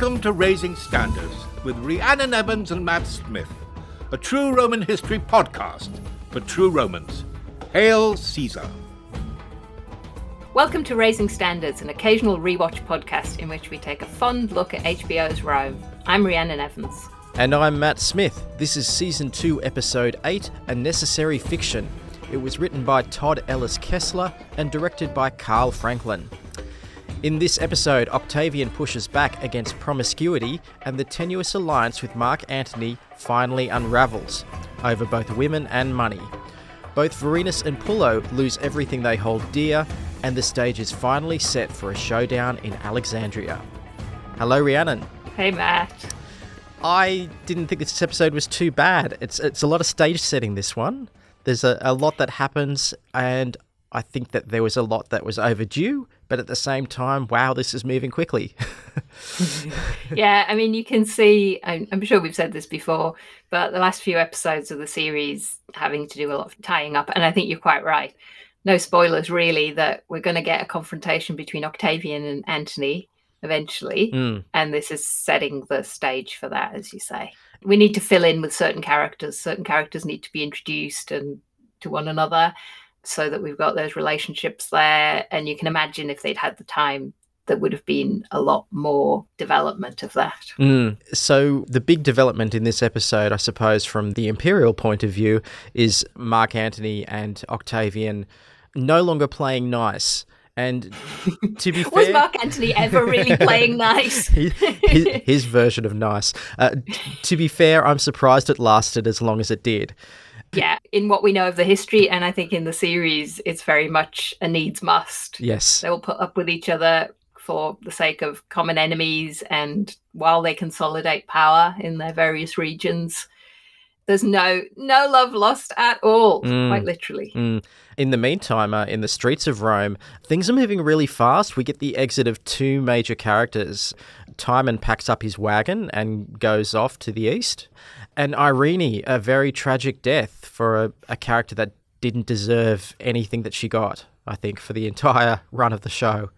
Welcome to Raising Standards with Rhiannon Evans and Matt Smith, a true Roman history podcast for true Romans. Hail Caesar! Welcome to Raising Standards, an occasional rewatch podcast in which we take a fond look at HBO's Rome. I'm Rhiannon Evans. And I'm Matt Smith. This is Season 2, Episode 8 A Necessary Fiction. It was written by Todd Ellis Kessler and directed by Carl Franklin. In this episode, Octavian pushes back against promiscuity, and the tenuous alliance with Mark Antony finally unravels over both women and money. Both Vorenus and Pullo lose everything they hold dear, and the stage is finally set for a showdown in Alexandria. Hello, Rhiannon. Hey, Matt. I didn't think this episode was too bad. It's it's a lot of stage setting. This one, there's a, a lot that happens, and I think that there was a lot that was overdue but at the same time, wow, this is moving quickly. yeah, I mean, you can see, I'm, I'm, sure we've said this before, but the last few episodes of the series having to do a lot of tying up. And I think you're quite right. No spoilers, really, that we're going to get a confrontation between Octavian and Antony eventually. Mm. And this is setting the stage for that, as you say. We need to fill in with certain characters. Certain characters need to be introduced and to one another so that we've got those relationships there. And you can imagine if they'd had the time, there would have been a lot more development of that. Mm. So, the big development in this episode, I suppose, from the Imperial point of view, is Mark Antony and Octavian no longer playing nice. And to be fair, was Mark Antony ever really playing nice? his, his, version of nice. Uh, to be fair, I'm surprised it lasted as long as it did yeah, in what we know of the history, and I think in the series, it's very much a needs must. Yes. They will put up with each other for the sake of common enemies and while they consolidate power in their various regions. There's no no love lost at all, mm. quite literally. Mm. In the meantime, uh, in the streets of Rome, things are moving really fast. We get the exit of two major characters. Timon packs up his wagon and goes off to the east, and Irene, a very tragic death for a, a character that didn't deserve anything that she got, I think, for the entire run of the show.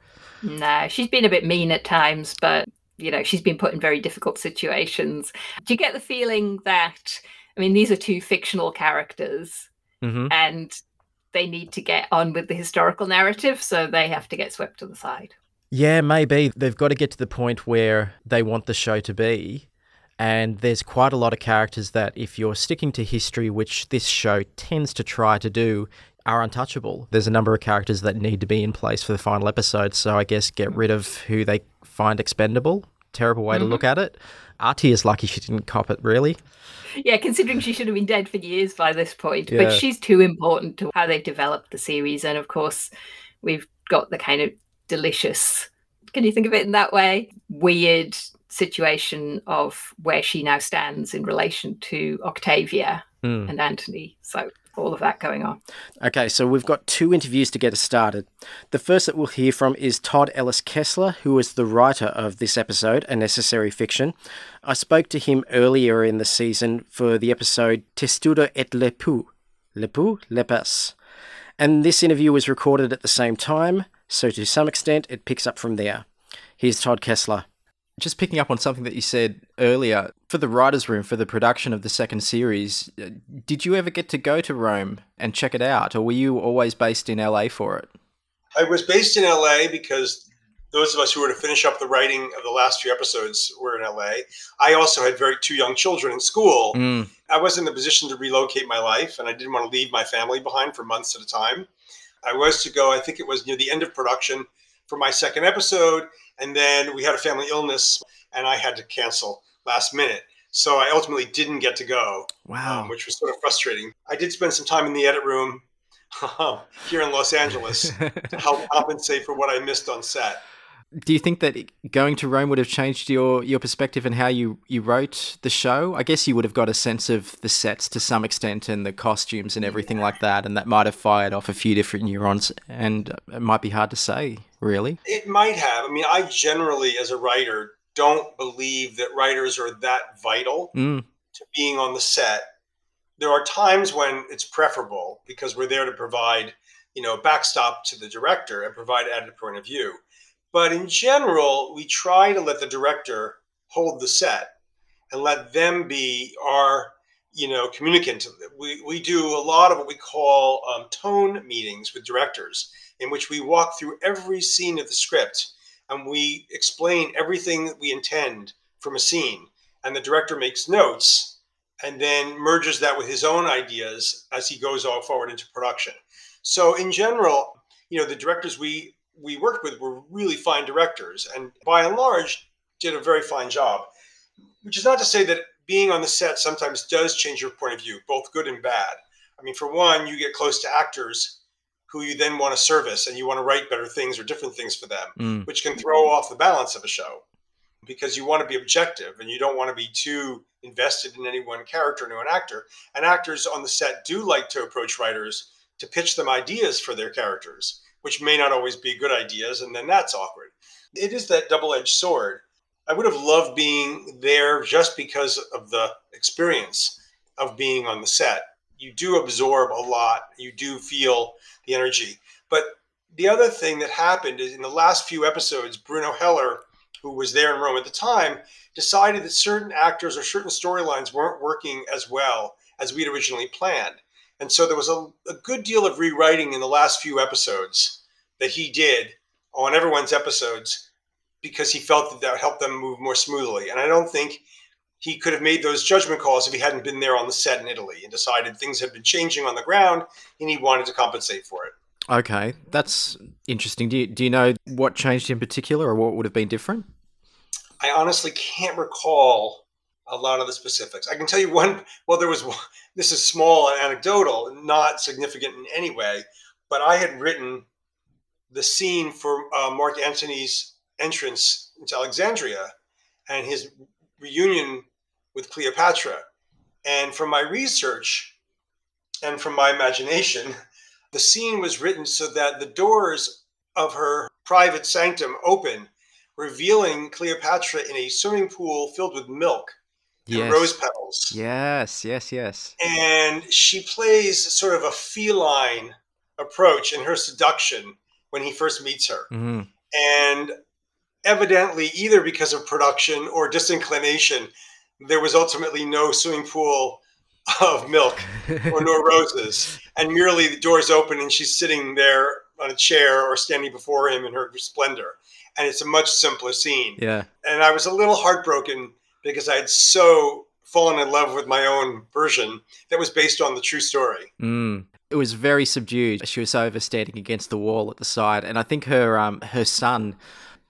No, she's been a bit mean at times, but you know, she's been put in very difficult situations. Do you get the feeling that I mean, these are two fictional characters mm-hmm. and they need to get on with the historical narrative, so they have to get swept to the side. Yeah, maybe. They've got to get to the point where they want the show to be and there's quite a lot of characters that, if you're sticking to history, which this show tends to try to do, are untouchable. There's a number of characters that need to be in place for the final episode, so I guess get rid of who they find expendable. Terrible way mm-hmm. to look at it. Atia is lucky she didn't cop it, really. Yeah, considering she should have been dead for years by this point. Yeah. But she's too important to how they've developed the series. And of course, we've got the kind of delicious, can you think of it in that way? Weird situation of where she now stands in relation to Octavia mm. and Antony. So all of that going on. Okay, so we've got two interviews to get us started. The first that we'll hear from is Todd Ellis Kessler, who is the writer of this episode, A Necessary Fiction. I spoke to him earlier in the season for the episode Testudo et Lepus. Lepus? Lepus. And this interview was recorded at the same time, so to some extent it picks up from there. Here's Todd Kessler just picking up on something that you said earlier, for the writer's room, for the production of the second series, uh, did you ever get to go to Rome and check it out, or were you always based in LA for it? I was based in LA because those of us who were to finish up the writing of the last few episodes were in LA. I also had very two young children in school. Mm. I was in the position to relocate my life, and I didn't want to leave my family behind for months at a time. I was to go, I think it was near the end of production for my second episode, and then we had a family illness, and I had to cancel last minute. So I ultimately didn't get to go. Wow. Um, which was sort of frustrating. I did spend some time in the edit room here in Los Angeles to help compensate for what I missed on set. Do you think that going to Rome would have changed your, your perspective and how you, you wrote the show? I guess you would have got a sense of the sets to some extent and the costumes and everything like that, and that might have fired off a few different neurons, and it might be hard to say, really. It might have. I mean, I generally, as a writer, don't believe that writers are that vital mm. to being on the set. There are times when it's preferable because we're there to provide, you know, backstop to the director and provide added point of view But in general, we try to let the director hold the set and let them be our you know communicant we, we do a lot of what we call um, tone meetings with directors in which we walk through every scene of the script and we explain everything that we intend from a scene. And the director makes notes and then merges that with his own ideas as he goes all forward into production. So in general you know the directors we we worked with were really fine directors and by and large did a very fine job which is not to say that being on the set sometimes does change your point of view both good and bad. I mean for one you get close to actors who you then want to service and you want to write better things or different things for them Mm. which can throw off the balance of a show because you want to be objective and you don't want to be too invested in any one character or an actor. And actors on the set do like to approach writers to pitch them ideas for their characters, which may not always be good ideas, and then that's awkward. It is that double edged sword. I would have loved being there just because of the experience of being on the set. You do absorb a lot, you do feel the energy. But the other thing that happened is in the last few episodes, Bruno Heller who was there in Rome at the time, decided that certain actors or certain storylines weren't working as well as we'd originally planned. And so there was a, a, good deal of rewriting in the last few episodes that he did on everyone's episodes because he felt that that helped them move more smoothly. And I don't think he could have made those judgment calls if he hadn't been there on the set in Italy and decided things had been changing on the ground and he wanted to compensate for it. Okay, that's interesting. Do you, do you know what changed in particular or what would have been different? I honestly can't recall a lot of the specifics. I can tell you one, well, there was one, this is small and anecdotal, not significant in any way, but I had written the scene for uh, Mark Antony's entrance into Alexandria and his reunion with Cleopatra. And from my research and from my imagination, the scene was written so that the doors of her private sanctum open, revealing Cleopatra in a swimming pool filled with milk and rose petals. Yes, yes, yes. And she plays sort of a feline approach in her seduction when he first meets her. hmm And evidently, either because of production or disinclination, there was ultimately no swimming pool of milk or no roses, and merely the doors open and she's sitting there on a chair or standing before him in her splendor. And it's a much simpler scene. yeah. And I was a little heartbroken because I had so fallen in love with my own version that was based on the true story. Mm. It was very subdued. She was over standing against the wall at the side, and I think her um her son,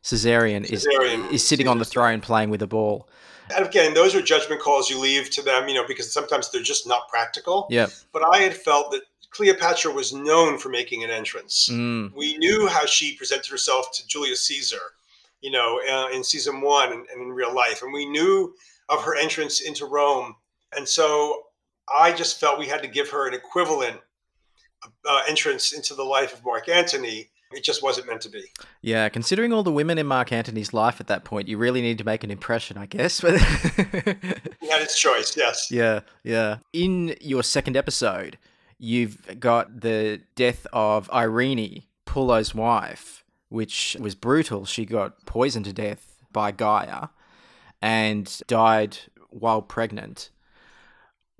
Caesarion, is is sitting on the throne playing with a ball. And again, those are judgment calls you leave to them, you know, because sometimes they're just not practical. Yeah. But I had felt that Cleopatra was known for making an entrance. Mm. We knew how she presented herself to Julius Caesar, you know, uh, in season one and, and in real life. And we knew of her entrance into Rome. And so I just felt we had to give her an equivalent uh, entrance into the life of Mark Antony. It just wasn't meant to be. Yeah, considering all the women in Mark Antony's life at that point, you really need to make an impression, I guess. But had his choice, yes. yeah, yeah. In your second episode, you've got the death of Irene, Pullo's wife, which was brutal. She got poisoned to death by Gaia and died while pregnant.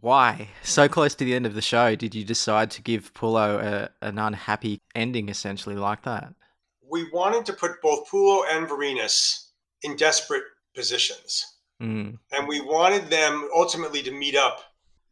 Why? So close to the end of the show, did you decide to give Pullo a, an unhappy ending, essentially, like that? We wanted to put both Pullo and Vorenus in desperate positions. Mm. and we wanted them ultimately to meet up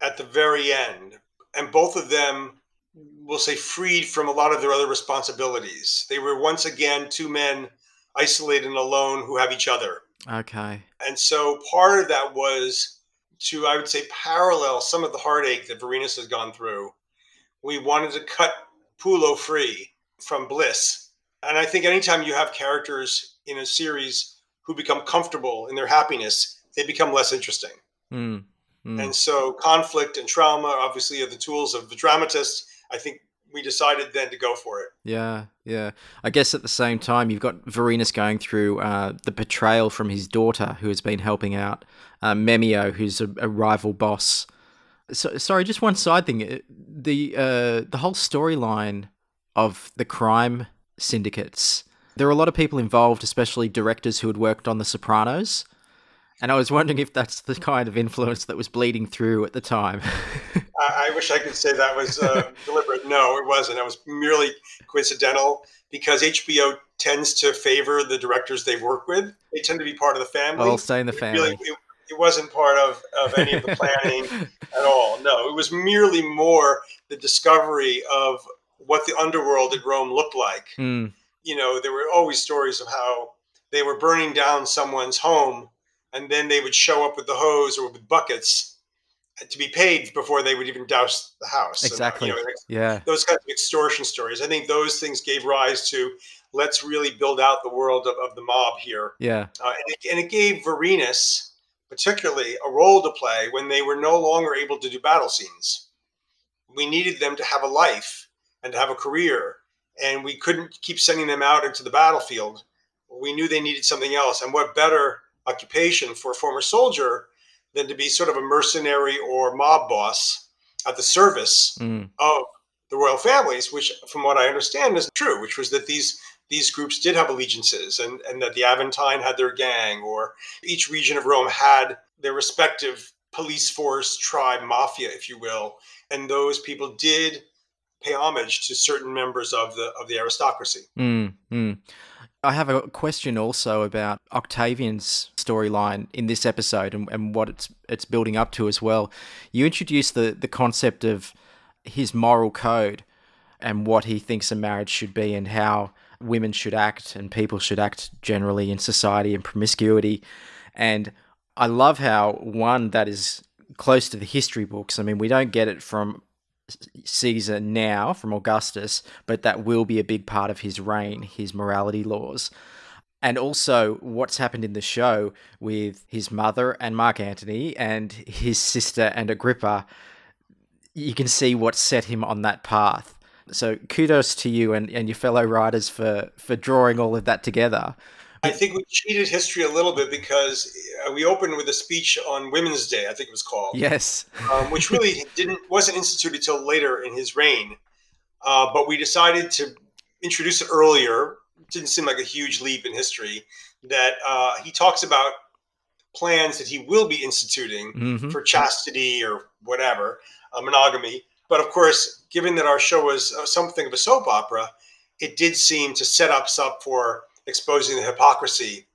at the very end and both of them we'll say freed from a lot of their other responsibilities they were once again two men isolated and alone who have each other Okay. and so part of that was to i would say parallel some of the heartache that Vorenus has gone through we wanted to cut Pullo free from bliss and i think anytime you have characters in a series who become comfortable in their happiness they become less interesting Mm. Mm. and so conflict and trauma obviously are the tools of the dramatist. I think we decided then to go for it. Yeah, yeah. I guess at the same time, you've got Vorenus going through uh, the betrayal from his daughter, who has been helping out uh, Memmio, who's a, a rival boss. So, sorry, just one side thing. Uh, The uh, the whole storyline of the crime syndicates There are a lot of people involved, especially directors who had worked on The Sopranos. And I was wondering if that's the kind of influence that was bleeding through at the time. I, I, wish I could say that was uh, deliberate. No, it wasn't. It was merely coincidental because HBO tends to favor the directors they work with. They tend to be part of the family. All stay in the family. Really, it, it wasn't part of, of any of the planning at all. No, it was merely more the discovery of what the underworld at Rome looked like. Mm. You know, there were always stories of how they were burning down someone's home and then they would show up with the hose or with buckets to be paid before they would even douse the house. Exactly. And, you know, yeah. Those kinds of extortion stories. I think those things gave rise to let's really build out the world of, of the mob here. Yeah. Uh, and, it, and, it, gave Vorenus, particularly, a role to play when they were no longer able to do battle scenes. We needed them to have a life and to have a career, and we couldn't keep sending them out into the battlefield. We knew they needed something else. And what better occupation for a former soldier than to be sort of a mercenary or mob boss at the service mm. of the royal families, which, from what I understand, is true, which was that these these groups did have allegiances and, and that the Aventine had their gang, or each region of Rome had their respective police force, tribe, mafia, if you will. And those people did pay homage to certain members of the of the aristocracy. Mm, mm. I have a question also about Octavian's storyline in this episode and, and what it's it's building up to as well. You introduced the, the concept of his moral code and what he thinks a marriage should be and how women should act and people should act generally in society and promiscuity. And I love how one that is close to the history books. I mean, we don't get it from Caesar now from Augustus, but that will be a big part of his reign, his morality laws. And also what's happened in the show with his mother and Mark Antony and his sister and Agrippa. You can see what set him on that path. So kudos to you and, and your fellow writers for, for drawing all of that together. I think we cheated history a little bit because uh, we opened with a speech on Women's Day, I think it was called. Yes. um, which really didn't wasn't instituted till later in his reign, uh, but we decided to introduce it earlier. It didn't seem like a huge leap in history. That uh, he talks about plans that he will be instituting mm-hmm. for chastity or whatever, uh, monogamy. But of course, given that our show was uh, something of a soap opera, it did seem to set us up for exposing the hypocrisy,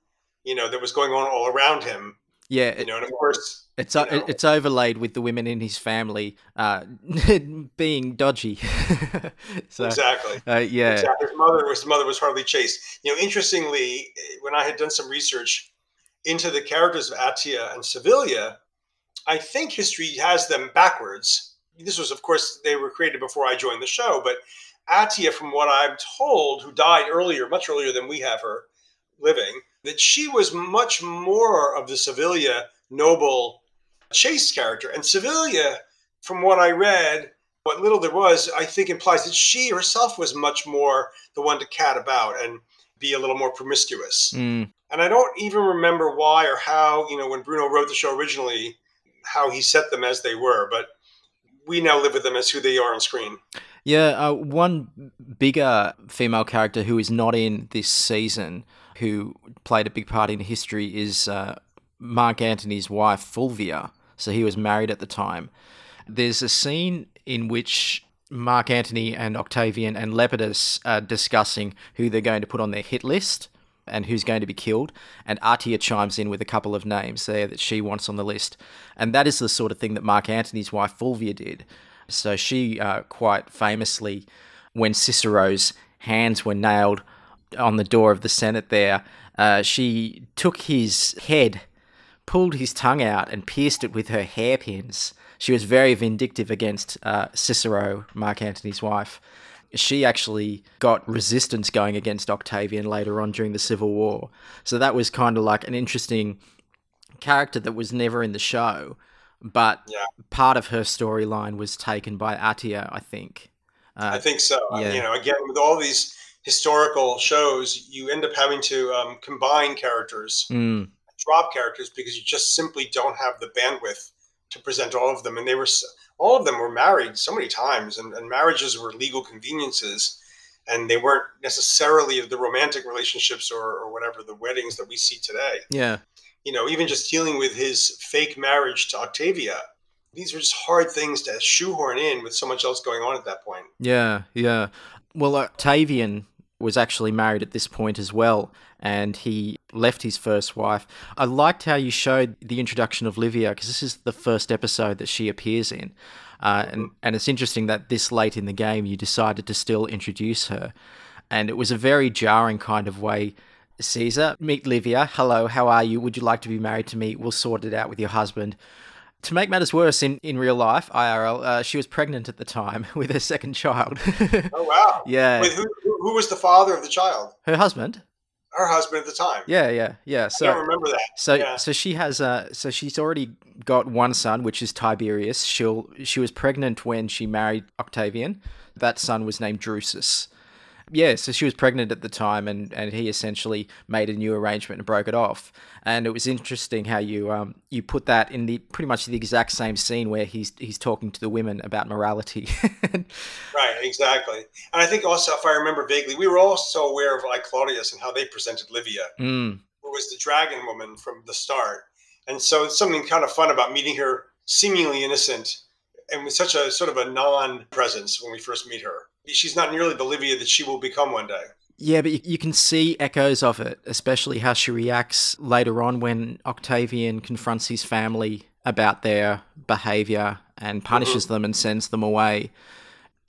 you know, that was going on all around him. Yeah, you know, and of course, it's you know, it's overlaid with the women in his family uh, being dodgy. so, exactly. Uh, yeah. Exactly. His mother his mother was hardly chaste. You know, interestingly, when I had done some research into the characters of Atia and Servilia, I think history has them backwards. This was, of course, they were created before I joined the show, but Atia, from what I'm told, who died earlier, much earlier than we have her living, that she was much more of the Servilia noble, chaste character. And Servilia, from what I read, what little there was, I think implies that she herself was much more the one to cat about and be a little more promiscuous. Mm. And I don't even remember why or how, you know, when Bruno wrote the show originally, how he set them as they were. But we now live with them as who they are on screen. Yeah, uh, one bigger female character who is not in this season, who played a big part in history, is uh, Mark Antony's wife, Fulvia. So he was married at the time. There's a scene in which Mark Antony and Octavian and Lepidus are discussing who they're going to put on their hit list and who's going to be killed. And Atia chimes in with a couple of names there that she wants on the list. And that is the sort of thing that Mark Antony's wife Fulvia did. So she uh, quite famously, when Cicero's hands were nailed on the door of the Senate there, uh, she took his head, pulled his tongue out, and pierced it with her hairpins. She was very vindictive against uh, Cicero, Mark Antony's wife. She actually got resistance going against Octavian later on during the Civil War. So that was kind of like an interesting character that was never in the show but yeah. part of her storyline was taken by Atia, I think. Uh, I think so. Yeah. You know, again, with all these historical shows, you end up having to um, combine characters, mm. drop characters, because you just simply don't have the bandwidth to present all of them. And they were all of them were married so many times, and, and marriages were legal conveniences. and they weren't necessarily the romantic relationships or, or whatever the weddings that we see today. Yeah. You know, even just dealing with his fake marriage to Octavia, these are just hard things to shoehorn in with so much else going on at that point. Yeah, yeah. Well, Octavian was actually married at this point as well, and he left his first wife. I liked how you showed the introduction of Livia because this is the first episode that she appears in. Uh, and, and it's interesting that this late in the game you decided to still introduce her. And it was a very jarring kind of way. Caesar, meet Livia. Hello, how are you? Would you like to be married to me? We'll sort it out with your husband. To make matters worse, in, in real life, IRL, uh, she was pregnant at the time with her second child. oh, wow. Yeah. Wait, who, who was the father of the child? Her husband her husband at the time. Yeah, yeah, yeah. So I remember that. So yeah. so she has uh so she's already got one son, which is Tiberius. She'll she was pregnant when she married Octavian. That son was named Drusus. Yeah, so she was pregnant at the time, and, and he essentially made a new arrangement and broke it off. And it was interesting how you um you put that in the pretty much the exact same scene where he's he's talking to the women about morality. right, exactly. And I think also, if I remember vaguely, we were also aware of like Claudius and how they presented Livia, mm. who was the dragon woman from the start. And so it's something kind of fun about meeting her, seemingly innocent, and with such a sort of a non-presence when we first meet her she's not nearly the Livia that she will become one day. Yeah, but you, you, can see echoes of it, especially how she reacts later on when Octavian confronts his family about their behavior and punishes mm-hmm. them and sends them away.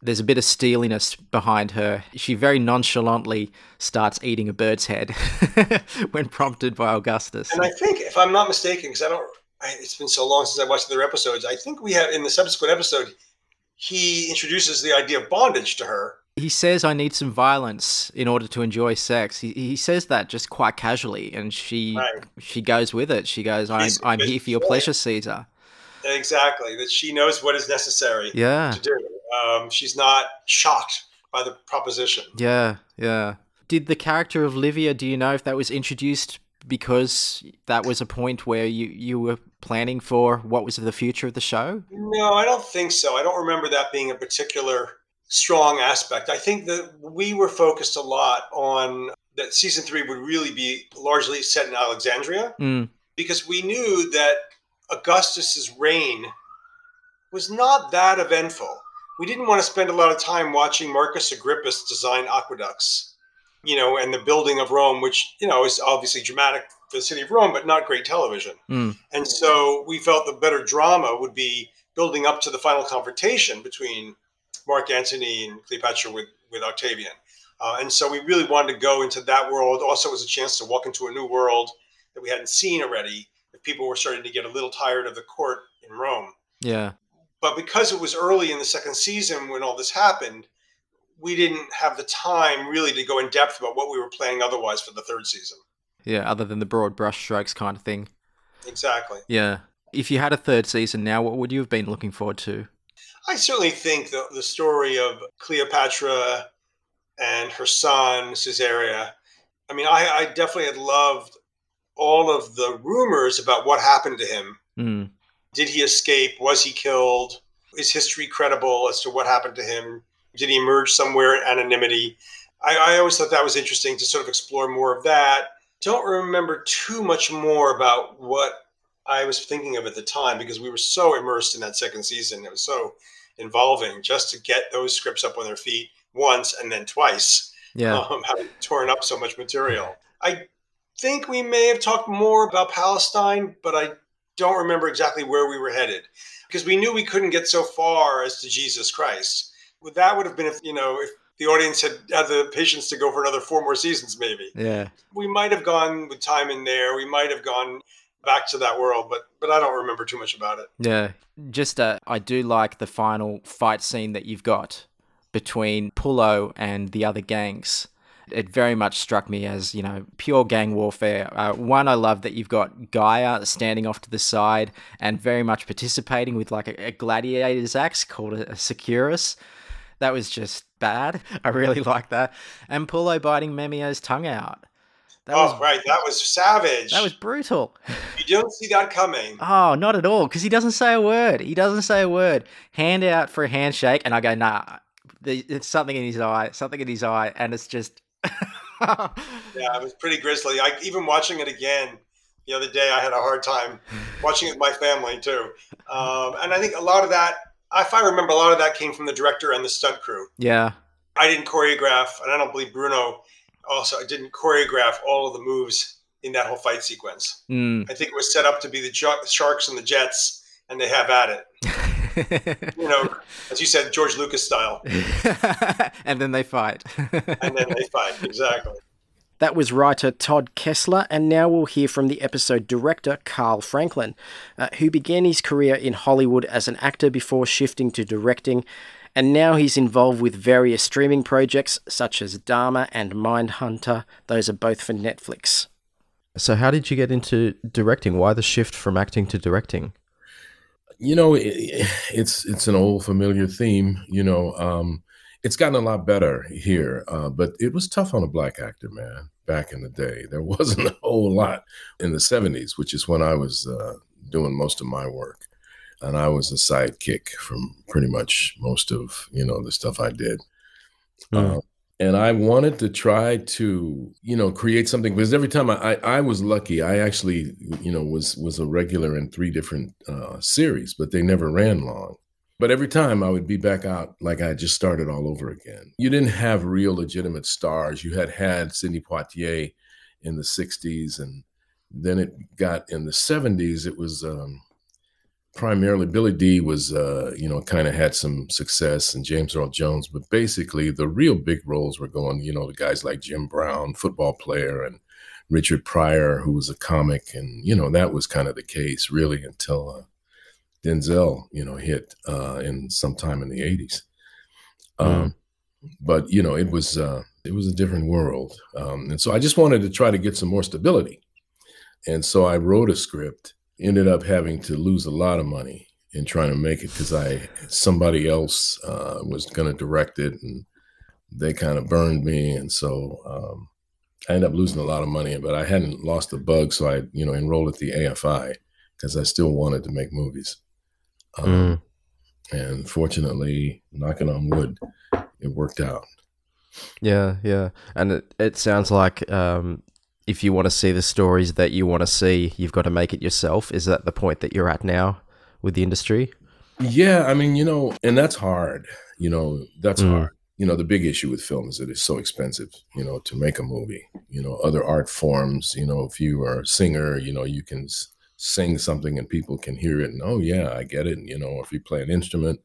There's a bit of steeliness behind her. She very nonchalantly starts eating a bird's head when prompted by Augustus. And I think, if I'm not mistaken, because I don't, I, it's been so long since I watched the other episodes. I think we have in the subsequent episode he introduces the idea of bondage to her. He says, I need some violence in order to enjoy sex. He, he says that just quite casually, and she right. she goes with it. She goes, I'm, I'm here for your pleasure, Caesar. Exactly. That she knows what is necessary yeah. to do. Um, she's not shocked by the proposition. Yeah, yeah. Did the character of Livia, do you know if that was introduced because that was a point where you, you were planning for what was the future of the show? No, I don't think so. I don't remember that being a particular strong aspect. I think that we were focused a lot on that season three would really be largely set in Alexandria mm. because we knew that Augustus's reign was not that eventful. We didn't want to spend a lot of time watching Marcus Agrippus design aqueducts you know, and the building of Rome, which, you know, is obviously dramatic for the city of Rome, but not great television. Mm. And so we felt the better drama would be building up to the final confrontation between Mark Antony and Cleopatra with, with Octavian. Uh, and so we really wanted to go into that world. Also, was a chance to walk into a new world that we hadn't seen already. If people were starting to get a little tired of the court in Rome. Yeah. But because it was early in the second season when all this happened, we didn't have the time really to go in depth about what we were planning otherwise for the third season. Yeah, other than the broad brushstrokes kind of thing. Exactly. Yeah. If you had a third season now, what would you have been looking forward to? I certainly think the, the story of Cleopatra and her son, Caesarea. I mean, I, I definitely had loved all of the rumors about what happened to him. Mm. Did he escape? Was he killed? Is history credible as to what happened to him? Did he emerge somewhere in anonymity? I, I always thought that was interesting to sort of explore more of that. Don't remember too much more about what I was thinking of at the time because we were so immersed in that second season. It was so involving just to get those scripts up on their feet once and then twice. Yeah. Um, having torn up so much material. I think we may have talked more about Palestine, but I don't remember exactly where we were headed because we knew we couldn't get so far as to Jesus Christ that would have been if you know if the audience had had the patience to go for another four more seasons, maybe. Yeah. We might have gone with time in there. We might have gone back to that world, but but I don't remember too much about it. Yeah. Just uh, I do like the final fight scene that you've got between Pullo and the other gangs. It very much struck me as, you know, pure gang warfare. Uh, one, I love that you've got Gaia standing off to the side and very much participating with like a, a gladiator's axe called a, a Securis that was just bad. I really like that. And Pullo biting Memmio's tongue out. That oh, was, right. That was savage. That was brutal. You don't see that coming. Oh, not at all. Because he doesn't say a word. He doesn't say a word. Hand out for a handshake, and I go, nah, It's something in his eye, something in his eye, and it's just. yeah, it was pretty grisly. I even watching it again the other day, I had a hard time watching it with my family too. Um, and I think a lot of that, if I remember, a lot of that came from the director and the stunt crew. Yeah. I didn't choreograph, and I don't believe Bruno also I didn't choreograph all of the moves in that whole fight sequence. Mm. I think it was set up to be the Sharks and the Jets, and they have at it. you know, as you said, George Lucas style. and then they fight. and then they fight, exactly. That was writer Todd Kessler, and now we'll hear from the episode director Carl Franklin, uh, who began his career in Hollywood as an actor before shifting to directing, and now he's involved with various streaming projects such as Dharma and Mindhunter. Those are both for Netflix. So, how did you get into directing? Why the shift from acting to directing? You know, it, it's it's an old familiar theme. You know, um, it's gotten a lot better here, uh, but it was tough on a black actor, man. Back in the day, there wasn't a whole lot in the '70s, which is when I was uh, doing most of my work, and I was a sidekick from pretty much most of you know the stuff I did. Mm. Uh, and I wanted to try to, you know, create something because every time I, I, I, was lucky, I actually, you know, was was a regular in three different uh, series, but they never ran long. But every time I would be back out like I just started all over again. You didn't have real legitimate stars. You had had Sidney Poitier in the 60s, and then it got in the 70s, it was um, primarily Billy Dee was, uh, you know, kind of had some success, and James Earl Jones. But basically, the real big roles were going, you know, the guys like Jim Brown, football player, and Richard Pryor, who was a comic. And, you know, that was kind of the case really until. Uh, Denzel, you know, hit uh, in sometime in the '80s. Um, mm. But you know, it was uh, it was a different world, um, and so I just wanted to try to get some more stability. And so I wrote a script. Ended up having to lose a lot of money in trying to make it because I somebody else uh, was going to direct it, and they kind of burned me, and so um, I ended up losing a lot of money. But I hadn't lost the bug, so I you know enrolled at the AFI because I still wanted to make movies. Um, mm. And fortunately, knocking on wood, it worked out. Yeah, yeah. And it, it sounds like um, if you want to see the stories that you want to see, you've got to make it yourself. Is that the point that you're at now with the industry? Yeah, I mean, you know, and that's hard. You know, that's mm. hard. You know, the big issue with film is that it's so expensive, you know, to make a movie. You know, other art forms, you know, if you are a singer, you know, you can sing something and people can hear it and oh yeah i get it and, you know if you play an instrument.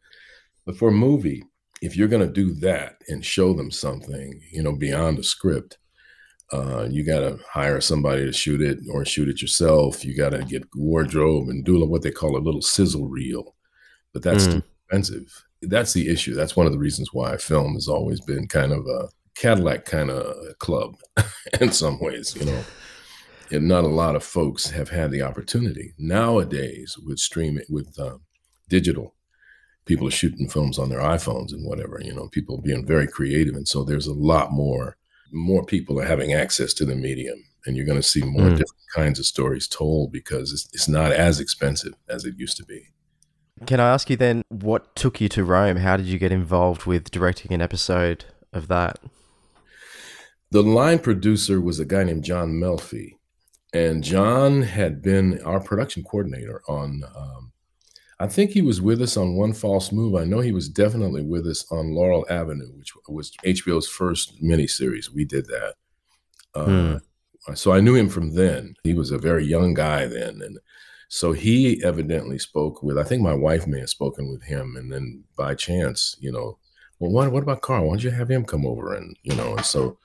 But for a movie if you're going to do that and show them something you know beyond a script uh, you got to hire somebody to shoot it or shoot it yourself. You got to get wardrobe and do what they call a little sizzle reel. But that's mm. expensive. That's the issue. That's one of the reasons why film has always been kind of a cadillac kind of club in some ways you know and not a lot of folks have had the opportunity nowadays with streaming with uh, digital. People are shooting films on their iphones and whatever you know people being very creative and so there's a lot more more people are having access to the medium and you're going to see more mm. different kinds of stories told because it's, it's not as expensive as it used to be. Can i ask you then what took you to rome? How did you get involved with directing an episode of that? The line producer was a guy named john melfi and John had been our production coordinator on. Um, I think he was with us on One False Move. I know he was definitely with us on Laurel Avenue, which was HBO's first miniseries. We did that. Uh, hmm. So I knew him from then. He was a very young guy then, and so he evidently spoke with. I think my wife may have spoken with him, and then by chance, you know, well, what what about Carl? Why don't you have him come over and you know? And so,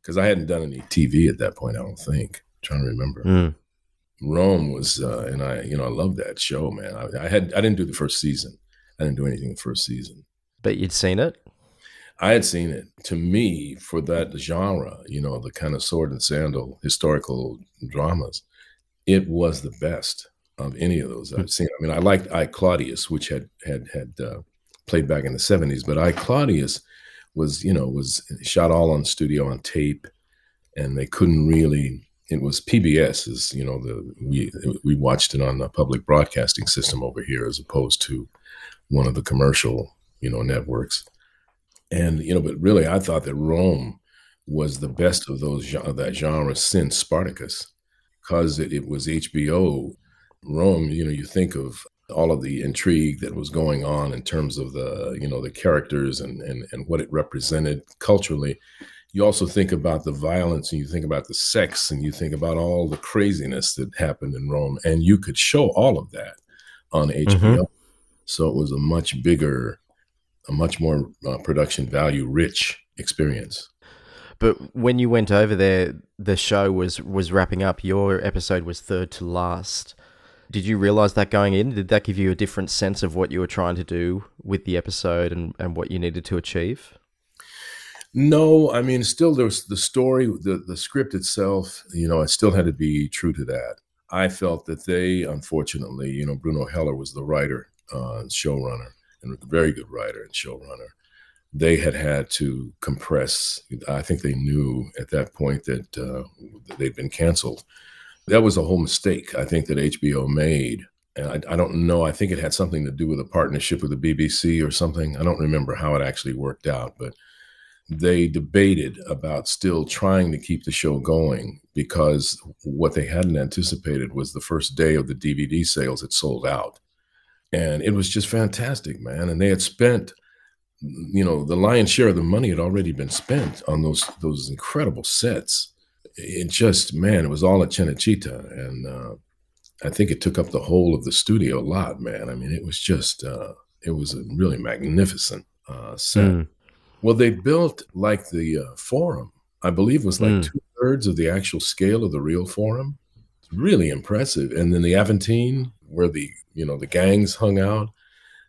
because I hadn't done any TV at that point, I don't think trying to remember. Mm. Rome was, uh, and I, you know, I love that show, man. I, I, had, I didn't do the first season. I didn't do anything the first season. But you'd seen it. I had seen it. To me, for that genre, you know, the kind of sword and sandal historical dramas, it was the best of any of those I've seen. I mean, I liked I Claudius, which had had had uh, played back in the seventies, but I Claudius was, you know, was shot all on studio on tape, and they couldn't really it was PBS is you know the we we watched it on the public broadcasting system over here as opposed to one of the commercial you know networks And you know, but really, I thought that Rome was the best of those of that genre since Spartacus, because it, it was HBO. Rome, you know, you think of all of the intrigue that was going on in terms of the you know the characters and and, and what it represented culturally you also think about the violence and you think about the sex and you think about all the craziness that happened in Rome and you could show all of that on HBO mm-hmm. so it was a much bigger a much more uh, production value rich experience but when you went over there the show was was wrapping up your episode was third to last did you realize that going in? Did that give you a different sense of what you were trying to do with the episode and, and what you needed to achieve? No, I mean, still there's the story, the, the script itself, you know, I still had to be true to that. I felt that they, unfortunately, you know, Bruno Heller was the writer uh, showrunner, and a very good writer and showrunner. They had had to compress. I think they knew at that point that uh, they'd been canceled that was a whole mistake I think that HBO made. And I, I, don't know. I think it had something to do with a partnership with the BBC or something. I don't remember how it actually worked out, but they debated about still trying to keep the show going because what they hadn't anticipated was the first day of the DVD sales it sold out. And it was just fantastic, man. And they had spent, you know, the lion's share of the money had already been spent on those those incredible sets it just man, it was all at Cinecittà, and uh, I think it took up the whole of the studio lot. Man, I mean, it was just uh, it was a really magnificent uh, set. Mm. Well, they built like the uh, Forum. I believe was like mm. two thirds of the actual scale of the real Forum. It's really impressive. And then the Aventine, where the you know the gangs hung out,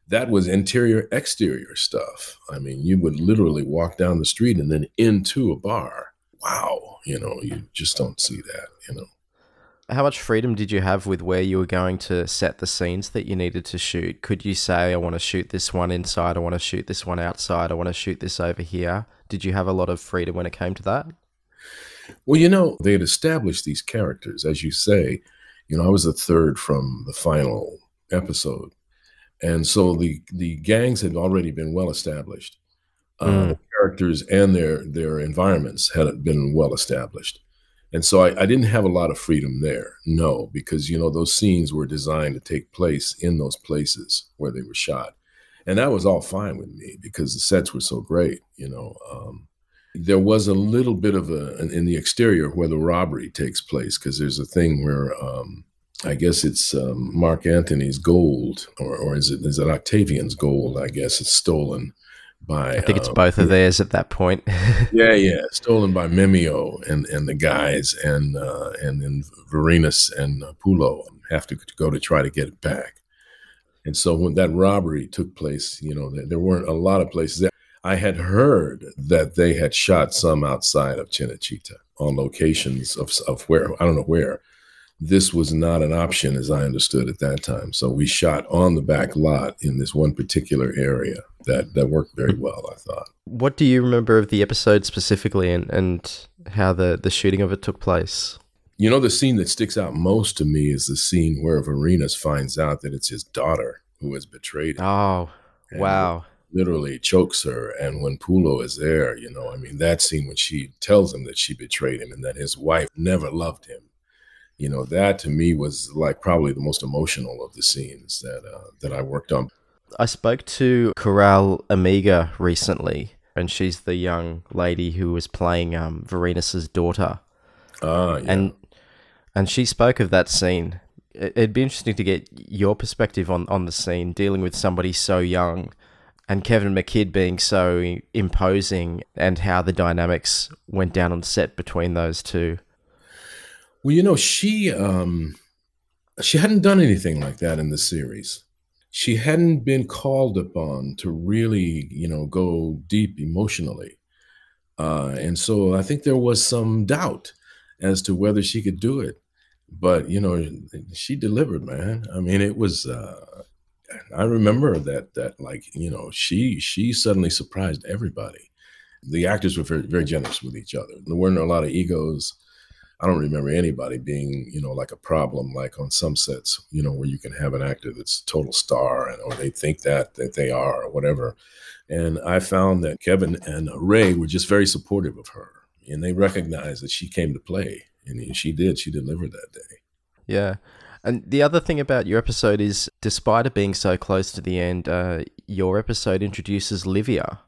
that was interior exterior stuff. I mean, you would literally walk down the street and then into a bar wow, you know, you just don't see that, you know. How much freedom did you have with where you were going to set the scenes that you needed to shoot? Could you say, I want to shoot this one inside, I want to shoot this one outside, I want to shoot this over here? Did you have a lot of freedom when it came to that? Well, you know, they had established these characters, as you say. You know, I was the third from the final episode. And so the the gangs had already been well established. Mm. Uh, characters and their their environments had been well established. And so I, I, didn't have a lot of freedom there, no, because you know those scenes were designed to take place in those places where they were shot, and that was all fine with me because the sets were so great. You know, um, there was a little bit of a in the exterior where the robbery takes place because there's a thing where um, I guess it's um, Mark Antony's gold, or or is it is it Octavian's gold? I guess it's stolen by I think it's uh, both of theirs at that point. yeah, yeah, stolen by Memmio and and the guys, and uh, and then Vorenus and uh, Pullo have to, go to try to get it back. And so when that robbery took place, you know, there, there weren't a lot of places. That, I had heard that they had shot some outside of Cinecittà on locations of of where I don't know where, this was not an option as I understood at that time. So we shot on the back lot in this one particular area that, that worked very well, I thought. What do you remember of the episode specifically and, and how the, the shooting of it took place? You know, the scene that sticks out most to me is the scene where Vorenus finds out that it's his daughter who has betrayed him. Oh, wow. Literally chokes her. And when Pullo is there, you know, I mean, that scene when she tells him that she betrayed him and that his wife never loved him you know that to me was like probably the most emotional of the scenes that uh, that I worked on. I spoke to Coral Amiga recently, and she's the young lady who was playing um, daughter. Ah, yeah. And and she spoke of that scene. It'd be interesting to get your perspective on, on the scene, dealing with somebody so young, and Kevin McKidd being so imposing, and how the dynamics went down on set between those two. Well, you know, she um, she hadn't done anything like that in the series. She hadn't been called upon to really, you know, go deep emotionally, uh, and so I think there was some doubt as to whether she could do it. But you know, she delivered, man. I mean, it was. Uh, I remember that that like you know she she suddenly surprised everybody. The actors were very very generous with each other. There weren't a lot of egos I don't remember anybody being, you know, like a problem, like on some sets, you know, where you can have an actor that's a total star and or they think that that they are or whatever. And I found that Kevin and Ray were just very supportive of her, and they recognized that she came to play, and she did. She delivered that day. Yeah. And the other thing about your episode is, despite it being so close to the end, uh, your episode introduces Livia,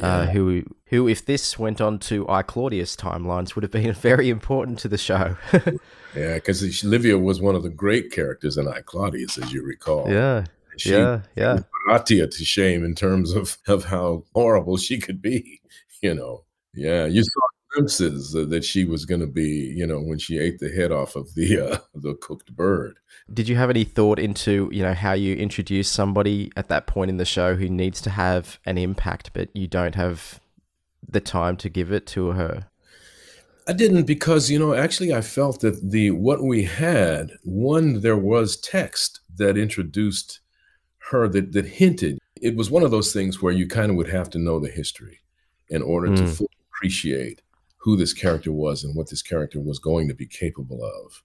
uh, yeah. who, who, if this went on to I Claudius timelines, would have been very important to the show. yeah, because Livia was one of the great characters in I Claudius, as you recall. Yeah, she yeah, yeah. Atia to shame in terms of of how horrible she could be. You know, yeah. You saw glimpses that she was going to be. You know, when she ate the head off of the uh, the cooked bird. Did you have any thought into you know how you introduce somebody at that point in the show who needs to have an impact, but you don't have the time to give it to her? I didn't because you know actually I felt that the what we had one there was text that introduced her that that hinted it was one of those things where you kind of would have to know the history in order mm. to fully appreciate who this character was and what this character was going to be capable of.